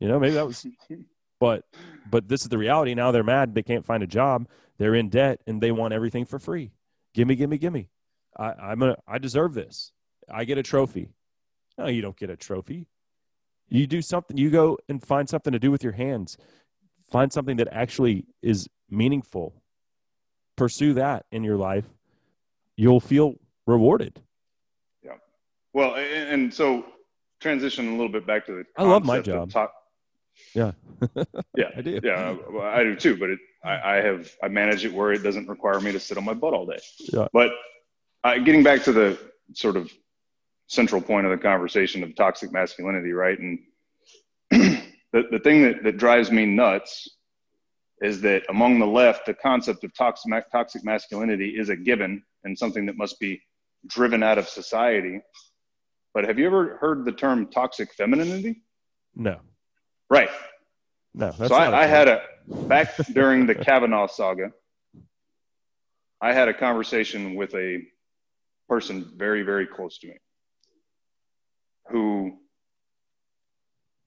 You know, maybe that was, but but this is the reality. Now they're mad. They can't find a job. They're in debt, and they want everything for free. Gimme, gimme, gimme. I, I'm a. I deserve this. I get a trophy. No, you don't get a trophy. You do something. You go and find something to do with your hands. Find something that actually is meaningful. Pursue that in your life. You'll feel rewarded. Yeah. Well and, and so transition a little bit back to the I love my job. top- Yeah. yeah I do. yeah well, i do too but it, I, I have i manage it where it doesn't require me to sit on my butt all day Yeah. but uh, getting back to the sort of central point of the conversation of toxic masculinity right and the, the thing that, that drives me nuts is that among the left the concept of toxic, toxic masculinity is a given and something that must be driven out of society but have you ever heard the term toxic femininity? No. Right. No. so I, I had a back during the Kavanaugh saga. I had a conversation with a person very, very close to me who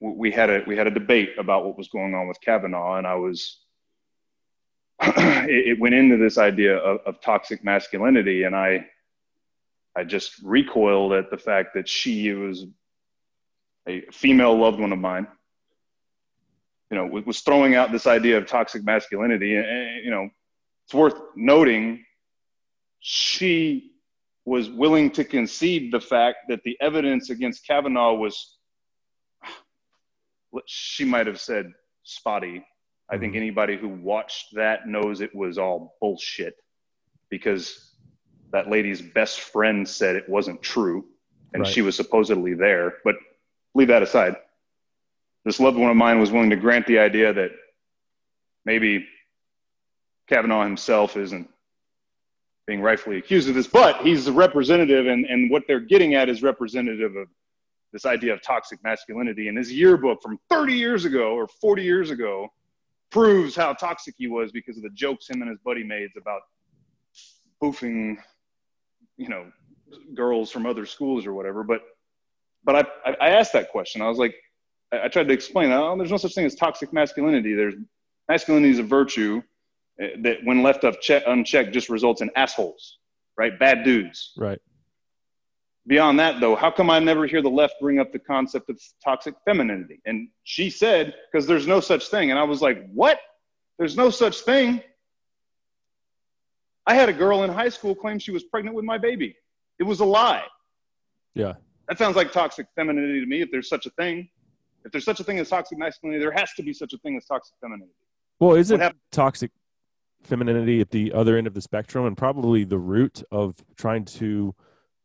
we had a we had a debate about what was going on with Kavanaugh, and I was it, it, went into this idea of, of, toxic masculinity, and I I just recoiled at the fact that she was a female loved one of mine. You know, was throwing out this idea of toxic masculinity, and, and you know, it's worth noting she was willing to concede the fact that the evidence against Kavanaugh was she might have said spotty. I think mm-hmm. anybody who watched that knows it was all bullshit because that lady's best friend said it wasn't true and right. she was supposedly there. But leave that aside. This loved one of mine was willing to grant the idea that maybe Kavanaugh himself isn't being rightfully accused of this, but he's a representative, and, and what they're getting at is representative of this idea of toxic masculinity. And his yearbook from 30 years ago or 40 years ago proves how toxic he was because of the jokes him and his buddy made about boofing, you know, girls from other schools or whatever. But but I, I asked that question. I was like, I, tried to explain, oh, there's no such thing as toxic masculinity. There's masculinity is a virtue Uh, that when left unchecked just results in assholes, right? Bad dudes. Right. Beyond that, though, how come I never hear the left bring up the concept of toxic femininity? And she said, because there's no such thing. And I was like, what? There's no such thing. I had a girl in high school claim she was pregnant with my baby. It was a lie. Yeah. That sounds like toxic femininity to me, if there's such a thing. If there's such a thing as toxic masculinity, there has to be such a thing as toxic femininity. Well, is it toxic femininity at the other end of the spectrum and probably the root of trying to –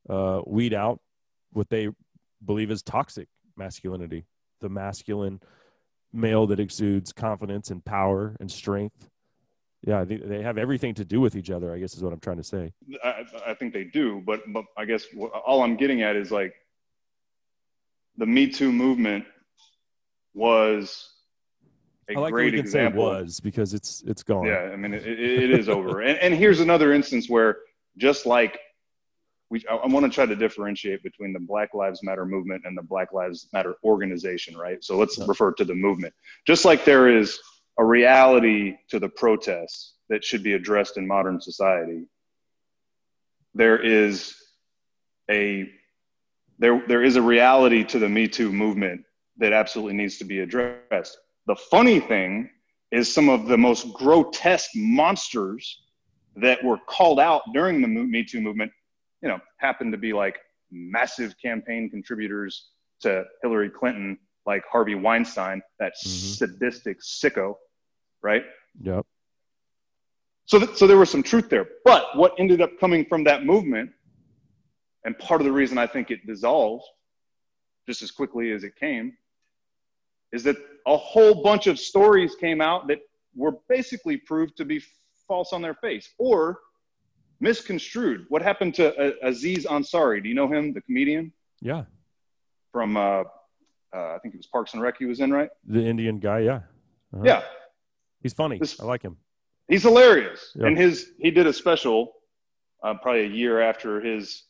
uh, weed out what they believe is toxic masculinity, the masculine male that exudes confidence and power and strength. Yeah, they, they have everything to do with each other. I guess is what I'm trying to say. I, I think they do, but but I guess all I'm getting at is like the Me Too movement was I like great example. was because it's it's gone. Yeah, I mean it, it is over. And and here's another instance where just like we I, I want to try to differentiate between the Black Lives Matter movement and the Black Lives Matter organization, right? So let's yeah. refer to the movement. Just like there is a reality to the protests that should be addressed in modern society, there is a there there is a reality to the Me Too movement that absolutely needs to be addressed. The funny thing is some of the most grotesque monsters that were called out during the Me Too movement you know, happen to be like massive campaign contributors to Hillary Clinton, like Harvey Weinstein, that mm-hmm. sadistic sicko, right? Yep. So, th- so there was some truth there. But what ended up coming from that movement, and part of the reason I think it dissolved just as quickly as it came, is that a whole bunch of stories came out that were basically proved to be false on their face, or misconstrued. What happened to uh, Aziz Ansari? Do you know him, the comedian? Yeah. From, uh, uh, I think it was Parks and Rec he was in, right? The Indian guy, yeah. Uh-huh. Yeah. He's funny. This, I like him. He's hilarious. Yeah. And his, he did a special uh, probably a year after his,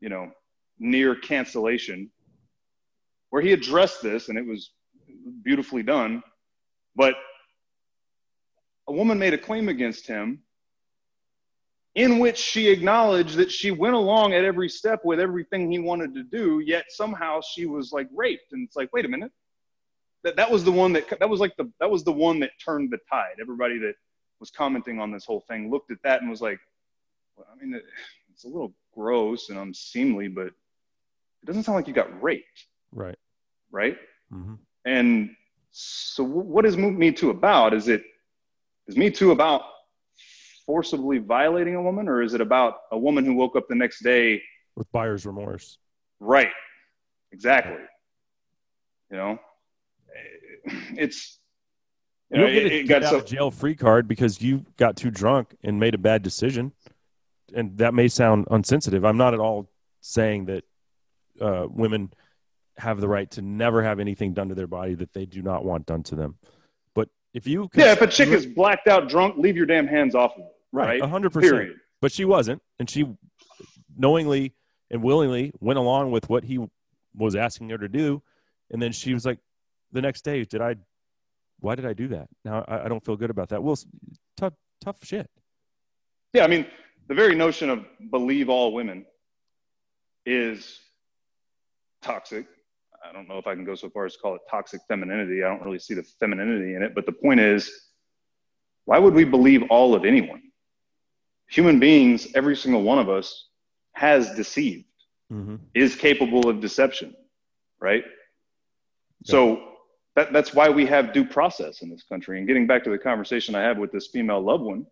you know, near cancellation where he addressed this and it was beautifully done. But a woman made a claim against him in which she acknowledged that she went along at every step with everything he wanted to do, yet somehow she was like raped. And it's like, wait a minute. That, that was the one that that was like the that was the one that turned the tide. Everybody that was commenting on this whole thing looked at that and was like, well, I mean, it's a little gross and unseemly, but it doesn't sound like you got raped. Right. Right. Mm-hmm. And so, what is Me Too about? Is it is Me Too about forcibly violating a woman, or is it about a woman who woke up the next day with buyer's remorse? Right. Exactly. You know, it's you, know, get a get out so, jail free card because you got too drunk and made a bad decision, and that may sound unsensitive. I'm not at all saying that uh, women have the right to never have anything done to their body that they do not want done to them. But if you yeah, if a chick is blacked out drunk, leave your damn hands off of it. Right, hundred percent. But she wasn't, and she knowingly and willingly went along with what he was asking her to do, and then she was like, the next day, did I? Why did I do that? Now I, I don't feel good about that. Well, tough, tough shit. Yeah, I mean, the very notion of believe all women is toxic. I don't know if I can go so far as to call it toxic femininity. I don't really see the femininity in it. But the point is, why would we believe all of anyone? Human beings, every single one of us, has deceived, mm-hmm. is capable of deception, right? Yeah. So that, that's why we have due process in this country. And getting back to the conversation I had with this female loved one,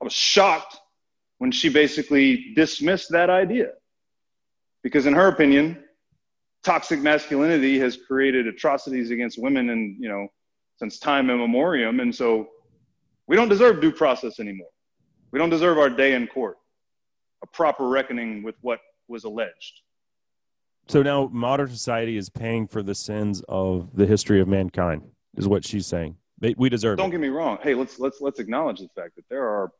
I was shocked when she basically dismissed that idea. Because in her opinion, toxic masculinity has created atrocities against women and, you know, since time immemorial. And so we don't deserve due process anymore. We don't deserve our day in court, a proper reckoning with what was alleged. So now modern society is paying for the sins of the history of mankind, is what she's saying. They, we deserve. Don't it. get me wrong. Hey, let's let's let's acknowledge the fact that there are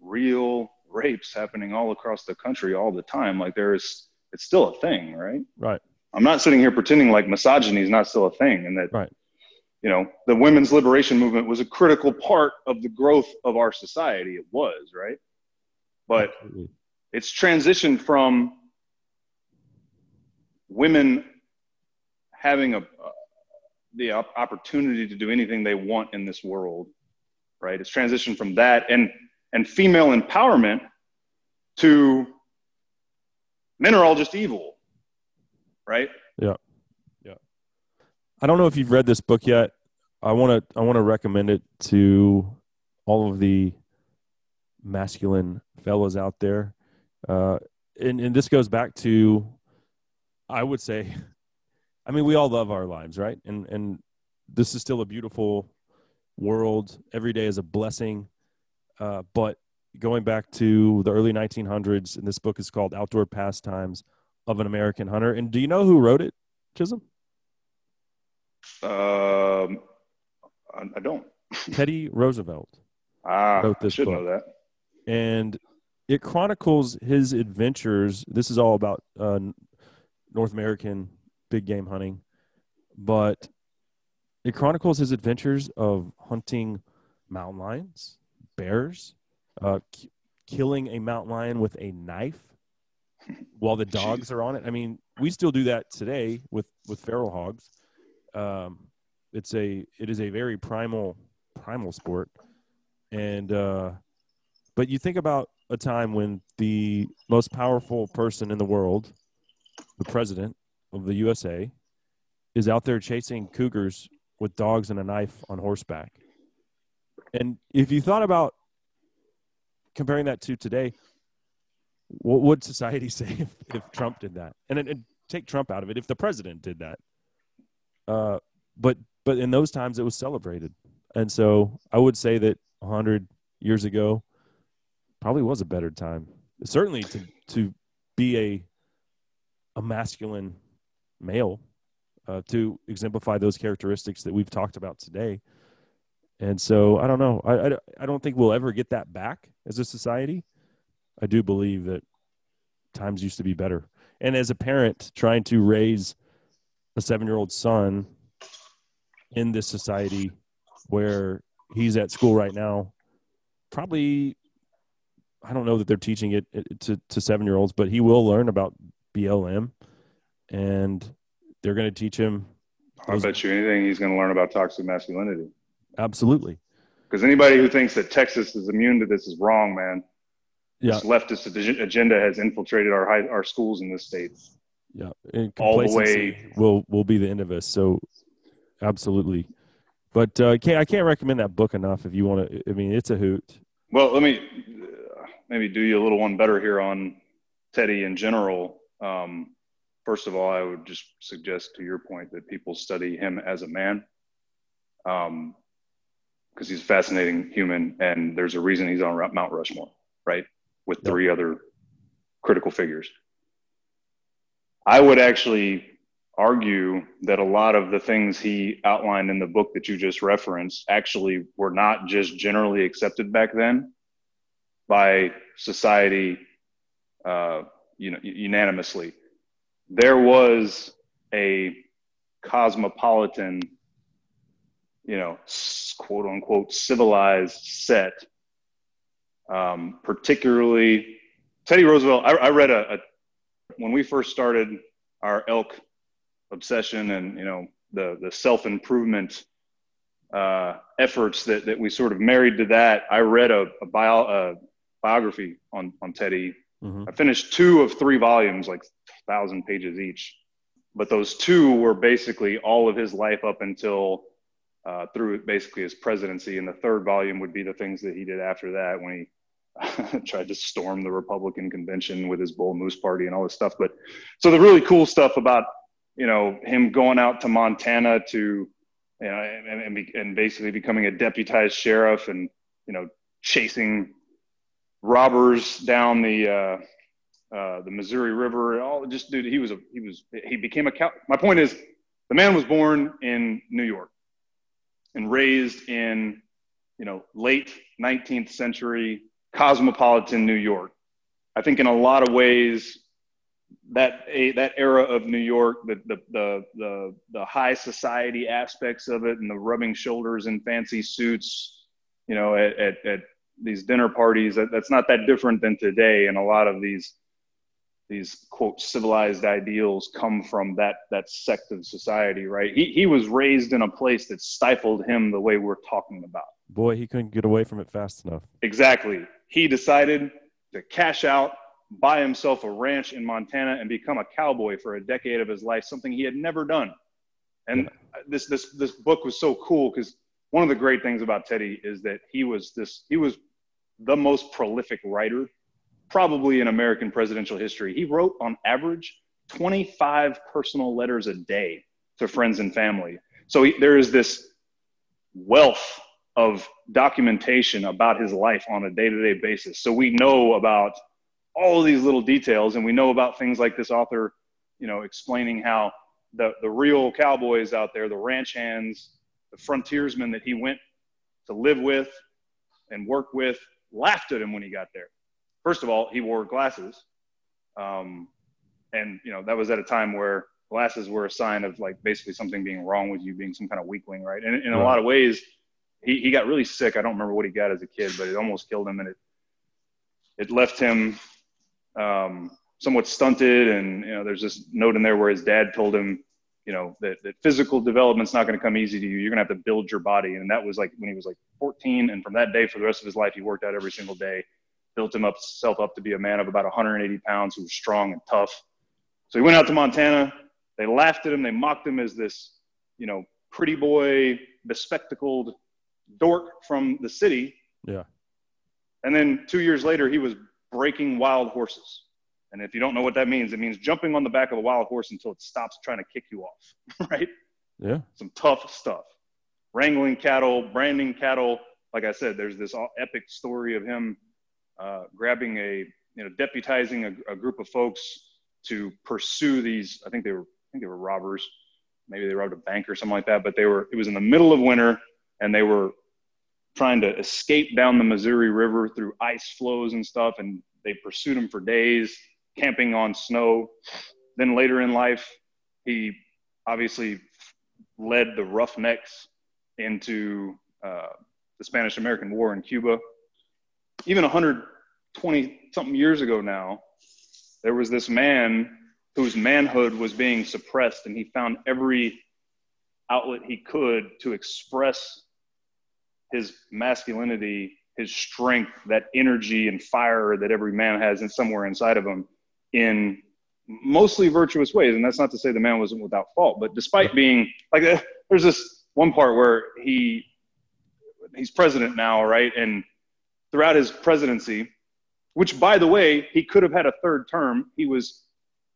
real rapes happening all across the country all the time. Like there is, it's still a thing, right? Right. I'm not sitting here pretending like misogyny is not still a thing, and that right. You know, the women's liberation movement was a critical part of the growth of our society. It was right, but Absolutely. it's transitioned from women having a, uh, the opportunity to do anything they want in this world, right? It's transitioned from that and and female empowerment to men are all just evil, right? Yeah, yeah. I don't know if you've read this book yet. I want to I want to recommend it to all of the masculine fellows out there. Uh, and, and this goes back to I would say, I mean, we all love our lives, right? And and this is still a beautiful world. Every day is a blessing. Uh, but going back to the early 1900s, and this book is called Outdoor Pastimes of an American Hunter. And do you know who wrote it, Chisholm? Um, I don't. Teddy Roosevelt ah, wrote this I should book. know that. And it chronicles his adventures. This is all about uh, North American big game hunting, but it chronicles his adventures of hunting mountain lions, bears, uh, k- killing a mountain lion with a knife while the dogs are on it. I mean, we still do that today with with feral hogs. Um, it's a it is a very primal primal sport, and uh, but you think about a time when the most powerful person in the world the president of the USA, is out there chasing cougars with dogs and a knife on horseback. And if you thought about comparing that to today, what would society say if, if Trump did that? And, and, take Trump out of it, if the president did that. Uh, but but in those times, it was celebrated, and so I would say that hundred years ago probably was a better time. Certainly to to be a a masculine male uh, to exemplify those characteristics that we've talked about today. And so I don't know. I, I, I don't think we'll ever get that back as a society. I do believe that times used to be better. And as a parent trying to raise a seven year old son in this society where he's at school right now, probably, I don't know that they're teaching it to, to seven year olds, but he will learn about BLM, and they're going to teach him. I bet you anything he's going to learn about toxic masculinity. Absolutely. Because anybody who thinks that Texas is immune to this is wrong, man. Yeah. This leftist agenda has infiltrated our high, our schools in this state. Yeah, and all the way will will be the end of us. So, absolutely. But uh, can't, I can't recommend that book enough. If you want to, I mean, it's a hoot. Well, let me uh, maybe do you a little one better here on Teddy in general. Um, first of all, I would just suggest to your point that people study him as a man because um, he's a fascinating human and there's a reason he's on Mount Rushmore, right? With three yep. other critical figures. I would actually argue that a lot of the things he outlined in the book that you just referenced actually were not just generally accepted back then by society, uh, you know, unanimously. There was a cosmopolitan, you know, quote unquote civilized set. Um, particularly, Teddy Roosevelt. I, I read a, a when we first started our elk obsession and you know the the self improvement uh, efforts that that we sort of married to that. I read a, a, bio, a biography on on Teddy. Mm-hmm. I finished two of three volumes, like thousand pages each. But those two were basically all of his life up until uh, through basically his presidency, and the third volume would be the things that he did after that when he tried to storm the Republican convention with his bull moose party and all this stuff. But so the really cool stuff about you know him going out to Montana to you know and, and, and basically becoming a deputized sheriff and you know chasing robbers down the uh, uh, the Missouri River. All just dude, he was a he was he became a cow. My point is, the man was born in New York and raised in you know late 19th century cosmopolitan New York. I think in a lot of ways that a, that era of New York, the, the, the, the, the high society aspects of it and the rubbing shoulders in fancy suits, you know, at, at, at these dinner parties, that, that's not that different than today. And a lot of these, these quote civilized ideals come from that, that sect of society, right? He, he was raised in a place that stifled him the way we're talking about. Boy, he couldn't get away from it fast enough. Exactly. He decided to cash out buy himself a ranch in Montana and become a cowboy for a decade of his life, something he had never done. And this this this book was so cool because one of the great things about Teddy is that he was this he was the most prolific writer probably in American presidential history. He wrote on average 25 personal letters a day to friends and family. So he, there is this wealth of documentation about his life on a day-to-day basis. So we know about all of these little details and we know about things like this author you know explaining how the the real cowboys out there the ranch hands the frontiersmen that he went to live with and work with laughed at him when he got there. First of all he wore glasses. Um, and you know that was at a time where glasses were a sign of like basically something being wrong with you being some kind of weakling right? And in a lot of ways he, he got really sick i don't remember what he got as a kid but it almost killed him and it it left him um, somewhat stunted. And, you know, there's this note in there where his dad told him, you know, that, that physical development's not going to come easy to you. You're going to have to build your body. And that was like when he was like 14. And from that day for the rest of his life, he worked out every single day, built himself up to be a man of about 180 pounds who was strong and tough. So he went out to Montana. They laughed at him. They mocked him as this, you know, pretty boy, bespectacled dork from the city. Yeah. And then two years later, he was breaking wild horses. And if you don't know what that means, it means jumping on the back of a wild horse until it stops trying to kick you off, right? Yeah. Some tough stuff. Wrangling cattle, branding cattle. Like I said, there's this epic story of him uh, grabbing a, you know, deputizing a, a, group of folks to pursue these. I think they were, I think they were robbers. Maybe they robbed a bank or something like that. But they were. It was in the middle of winter, and they were trying to escape down the Missouri River through ice floes and stuff. And they pursued him for days, camping on snow. Then later in life, he obviously led the Roughnecks into uh, the Spanish American War in Cuba. Even 120 something years ago now, there was this man whose manhood was being suppressed, and he found every outlet he could to express his masculinity, his strength, that energy and fire that every man has in somewhere inside of him in mostly virtuous ways. And that's not to say the man wasn't without fault, but despite being like, there's this one part where he, he's president now, right? And throughout his presidency, which by the way, he could have had a third term. He was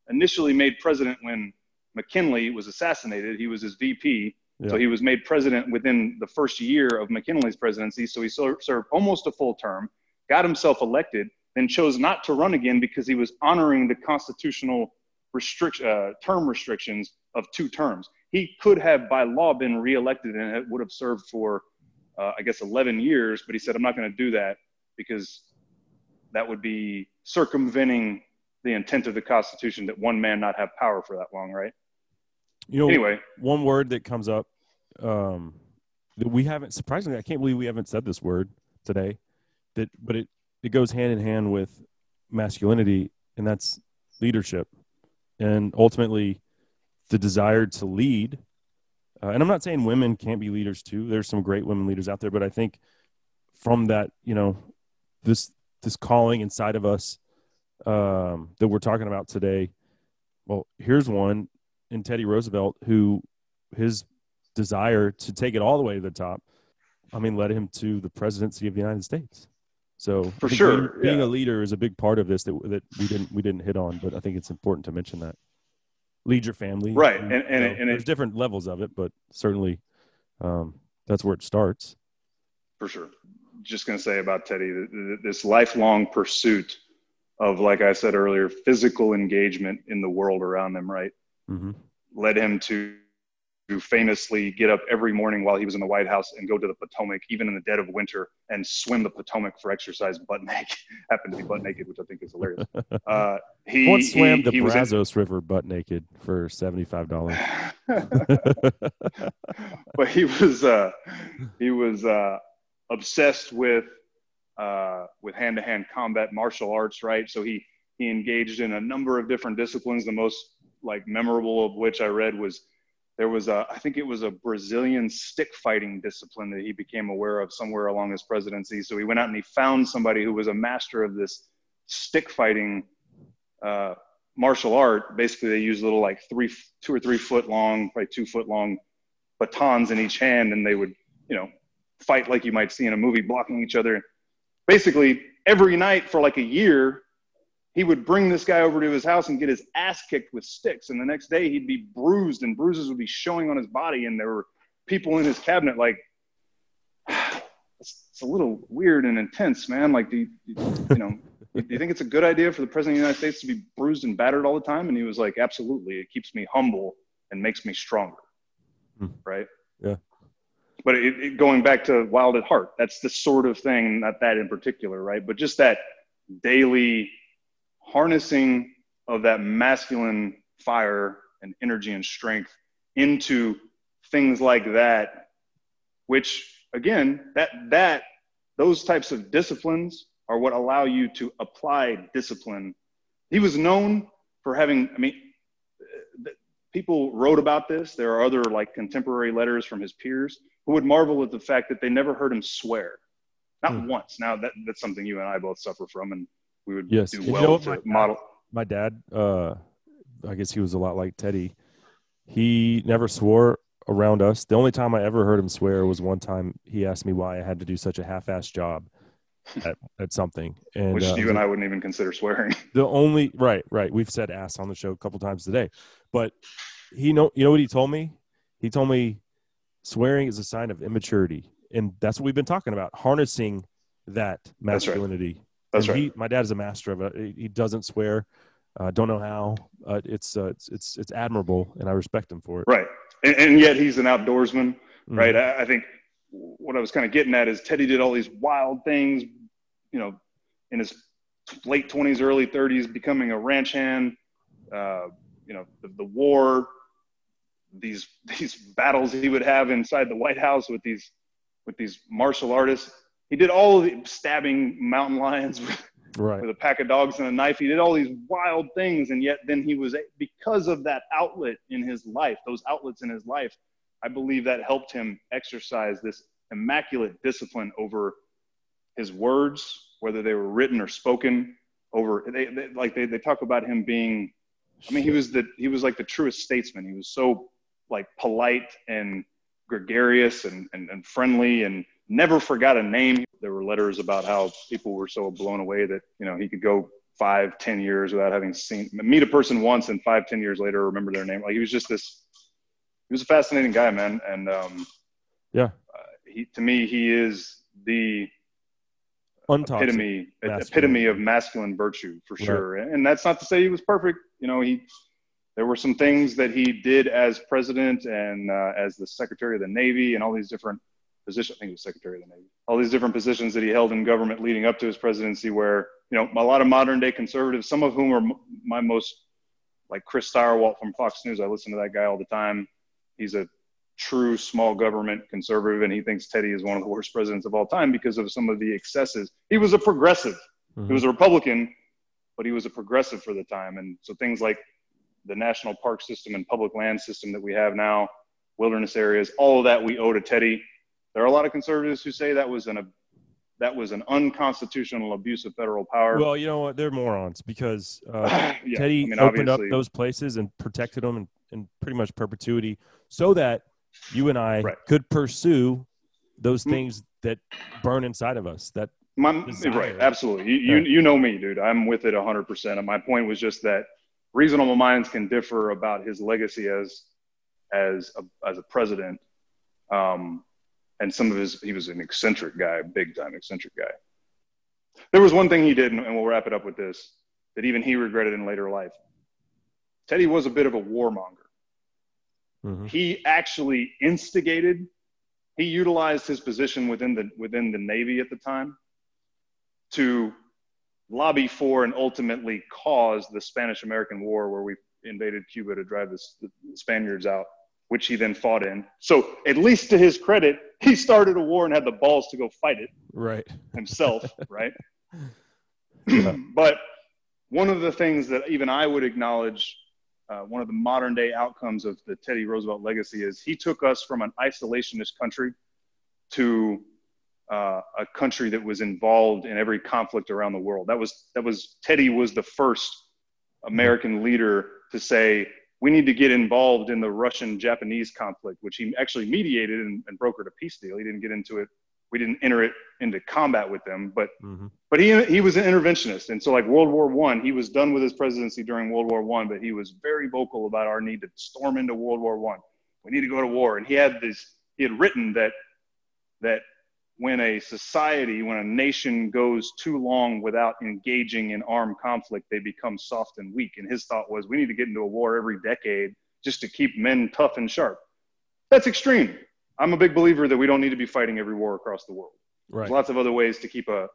initially made president when McKinley was assassinated. He was his VP. Yeah. So he was made president within the first year of McKinley's presidency. So he served almost a full term, got himself elected, then chose not to run again because he was honoring the constitutional restrict uh, term restrictions of two terms. He could have, by law, been reelected and it would have served for, uh, I guess, 11 years. But he said, "I'm not going to do that because that would be circumventing the intent of the Constitution that one man not have power for that long, right?" You know, Anyway, one word that comes up um, that we haven't surprisingly, I can't believe we haven't said this word today. That, but it it goes hand in hand with masculinity, and that's leadership, and ultimately the desire to lead. Uh, and I'm not saying women can't be leaders too. There's some great women leaders out there, but I think from that, you know, this this calling inside of us um, that we're talking about today. Well, here's one in Teddy Roosevelt who his desire to take it all the way to the top, I mean, led him to the presidency of the United States. So For sure, being, being yeah. a leader is a big part of this that that we didn't we didn't hit on, but I think it's important to mention that. Lead your family, Right, and- and know, it- and there's it- different levels of it, but certainly um, that's where it starts. for sure. Just going to say about Teddy, th- th- this lifelong pursuit of, like I said earlier, physical engagement in the world around them, right? Mm-hmm. led him to, to famously get up every morning while he was in the White House and go to the Potomac, even in the dead of winter, and swim the Potomac for exercise butt naked. Happened to be butt naked, which I think is hilarious. Uh, he Once swam he, the he was in- Brazos River butt naked for seventy five dollars. but he was uh, he was uh, obsessed with uh, with hand to hand combat martial arts, right? So he he engaged in a number of different disciplines. The most like memorable of which I read was there was a I think it was a Brazilian stick fighting discipline that he became aware of somewhere along his presidency. So he went out and he found somebody who was a master of this stick fighting uh, martial art. Basically, they use little like three, two or three foot long, probably two foot long batons in each hand, and they would, you know, fight like you might see in a movie, blocking each other. Basically, every night for like a year, he would bring this guy over to his house and get his ass kicked with sticks. And the next day, he'd be bruised, and bruises would be showing on his body. And there were people in his cabinet like, it's, it's a little weird and intense, man. Like, do you, you know, do you think it's a good idea for the president of the United States to be bruised and battered all the time? And he was like, absolutely. It keeps me humble and makes me stronger. Hmm. Right. Yeah. But it, it, going back to Wild at Heart, that's the sort of thing, not that in particular, right? But just that daily harnessing of that masculine fire and energy and strength into things like that, which again, that, that, those types of disciplines are what allow you to apply discipline. He was known for having, I mean, people wrote about this. There are other like contemporary letters from his peers who would marvel at the fact that they never heard him swear, not Hmm. once. Now that that's something you and I both suffer from, and we would Yes. do And you know my dad- model. my dad uh i guess he was a lot like teddy. He never swore around us. The only time i ever heard him swear was one time he asked me why i had to do such a half-assed job at, at something. And Which uh, you and I wouldn't even consider swearing. the only right right. We've said ass on the show a couple times today. But he know you know what he told me? He told me swearing is a sign of immaturity. And that's what we've been talking about harnessing that masculinity That's and right. He, my dad is a master of it. He- doesn't swear. Uh, don't know how. Uh, it's, uh, it's it's it's admirable, and I respect him for it. right. And, and yet he's an outdoorsman, Mhm. right? I, I think what I was kind of getting at is Teddy did all these wild things, you know, in his late 20s, early 30s, becoming a ranch hand, uh, you know, the, the war, these these battles he would have inside the White House with these with these martial artists. He did all of the stabbing mountain lions with, Right. with a pack of dogs and a knife. He did all these wild things, and yet then he was because of that outlet in his life, those outlets in his life. I believe that helped him exercise this immaculate discipline over his words, whether they were written or spoken. Over they, they like they, they talk about him being. I mean, he was the he was like the truest statesman. He was so like polite and gregarious and, and, and friendly and never forgot a name. There were letters about how people were so blown away that, you know, he could go five, ten years without having seen, meet a person once and five, ten years later, remember their name. Like he was just this, he was a fascinating guy, man. And, um, Yeah. uh, he, to me, he is the Untoxic. epitome, masculine. epitome of masculine virtue for Right. sure. And that's not to say he was perfect. You know, he, there were some things that he did as president and uh, as the Secretary of the Navy and all these different positions. I think he was Secretary of the Navy. All these different positions that he held in government leading up to his presidency, where you know a lot of modern day conservatives, some of whom are my most like Chris Stirewalt from Fox News. I listen to that guy all the time. He's a true small government conservative, and he thinks Teddy is one of the worst presidents of all time because of some of the excesses. He was a progressive. Mm-hmm. He was a Republican, but he was a progressive for the time, and so things like the national park system and public land system that we have now, wilderness areas, all of that we owe to Teddy. There are a lot of conservatives who say that was an a, that was an unconstitutional abuse of federal power. Well, you know what? They're morons because uh, yeah, Teddy I mean, opened up those places and protected them in, in, pretty much perpetuity so that you and I right. could pursue those things that burn inside of us. That my, right, absolutely. You, you, you know me, dude. I'm with it 100%. And my point was just that reasonable minds can differ about his legacy as as a, as a president. Um, and some of his he was an eccentric guy, big time eccentric guy. There was one thing he did, and we'll wrap it up with this, that even he regretted in later life. Teddy was a bit of a warmonger. Mm-hmm. He actually instigated, he utilized his position within the within the Navy at the time to lobby for and ultimately cause the Spanish American War, where we invaded Cuba to drive the, the Spaniards out which he then fought in. So, at least to his credit, he started a war and had the balls to go fight it right himself, right? Yeah. but one of the things that even I would acknowledge, uh, one of the modern day outcomes of the Teddy Roosevelt legacy is he took us from an isolationist country to uh, a country that was involved in every conflict around the world. That was that was Teddy was the first American leader to say we need to get involved in the Russian Japanese conflict, which he actually mediated and, and, brokered a peace deal. He didn't get into it. We didn't enter it into combat with them, but mm-hmm. but he he was an interventionist, and so like World War One, he was done with his presidency during World War One, but he was very vocal about our need to storm into World War One. We need to go to war, and he had this. He had written that that when a society, when a nation goes too long without engaging in armed conflict, they become soft and weak. And his thought was, we need to get into a war every decade just to keep men tough and sharp. That's extreme. I'm a big believer that we don't need to be fighting every war across the world. Right. There's lots of other ways to keep a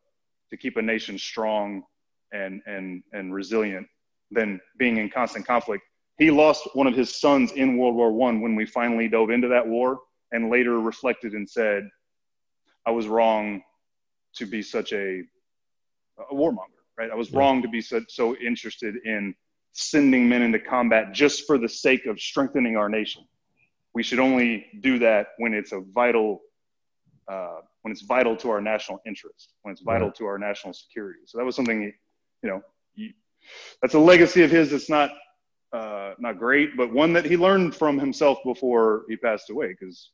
to keep a nation strong and and and resilient than being in constant conflict. He lost one of his sons in World War One when we finally dove into that war, and later reflected and said, I was wrong to be such a, a warmonger, right? I was yeah. wrong to be so, so interested in sending men into combat just for the sake of strengthening our nation. We should only do that when it's a vital, uh, when it's vital to our national interest, when it's vital to our national security. So that was something, you know, that's a legacy of his that's not uh, not great, but one that he learned from himself before he passed away. Because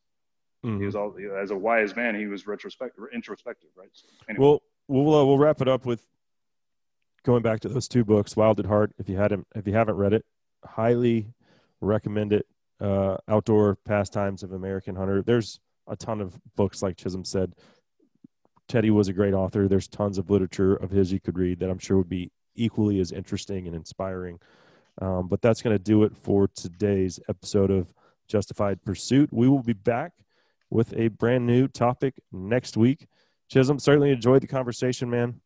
Mm-hmm. He was all as a wise man. He was retrospective, introspective, right? So anyway. Well, we'll uh, we'll wrap it up with going back to those two books, Wild at Heart. If you hadn't, if you haven't read it, highly recommend it. Uh, Outdoor Pastimes of American Hunter. There's a ton of books, like Chisholm said. Teddy was a great author. There's tons of literature of his you could read that I'm sure would be equally as interesting and inspiring. Um, but that's going to do it for today's episode of Justified Pursuit. We will be back with a brand new topic next week. Chisholm, certainly enjoyed the conversation, man.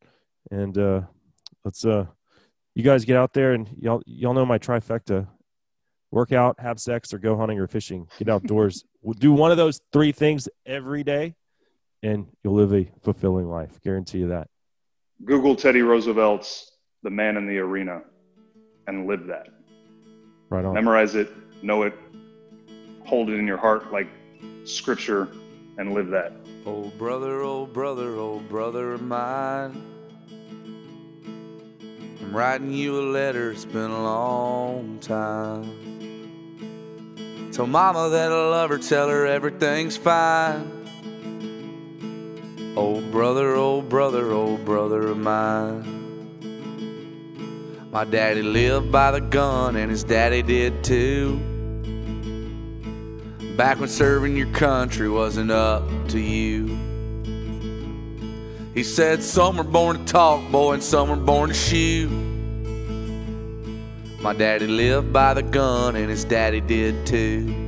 And uh, let's uh, you guys get out there and y'all y'all know my trifecta: work out, have sex, or go hunting or fishing. Get outdoors. we'll do one of those three things every day, and you'll live a fulfilling life. Guarantee you that. Google Teddy Roosevelt's "The Man in the Arena" and live that. Right on. Memorize it, know it, hold it in your heart like scripture and live that. Oh, brother, oh, brother, oh, brother of mine. I'm writing you a letter, it's been a long time. Tell mama that I love her, tell her everything's fine. Oh, brother, oh, brother, oh, brother of mine. My daddy lived by the gun, and his daddy did too. Back when serving your country wasn't up to you. He said, Some were born to talk, boy, and some were born to shoot. My daddy lived by the gun, and his daddy did too.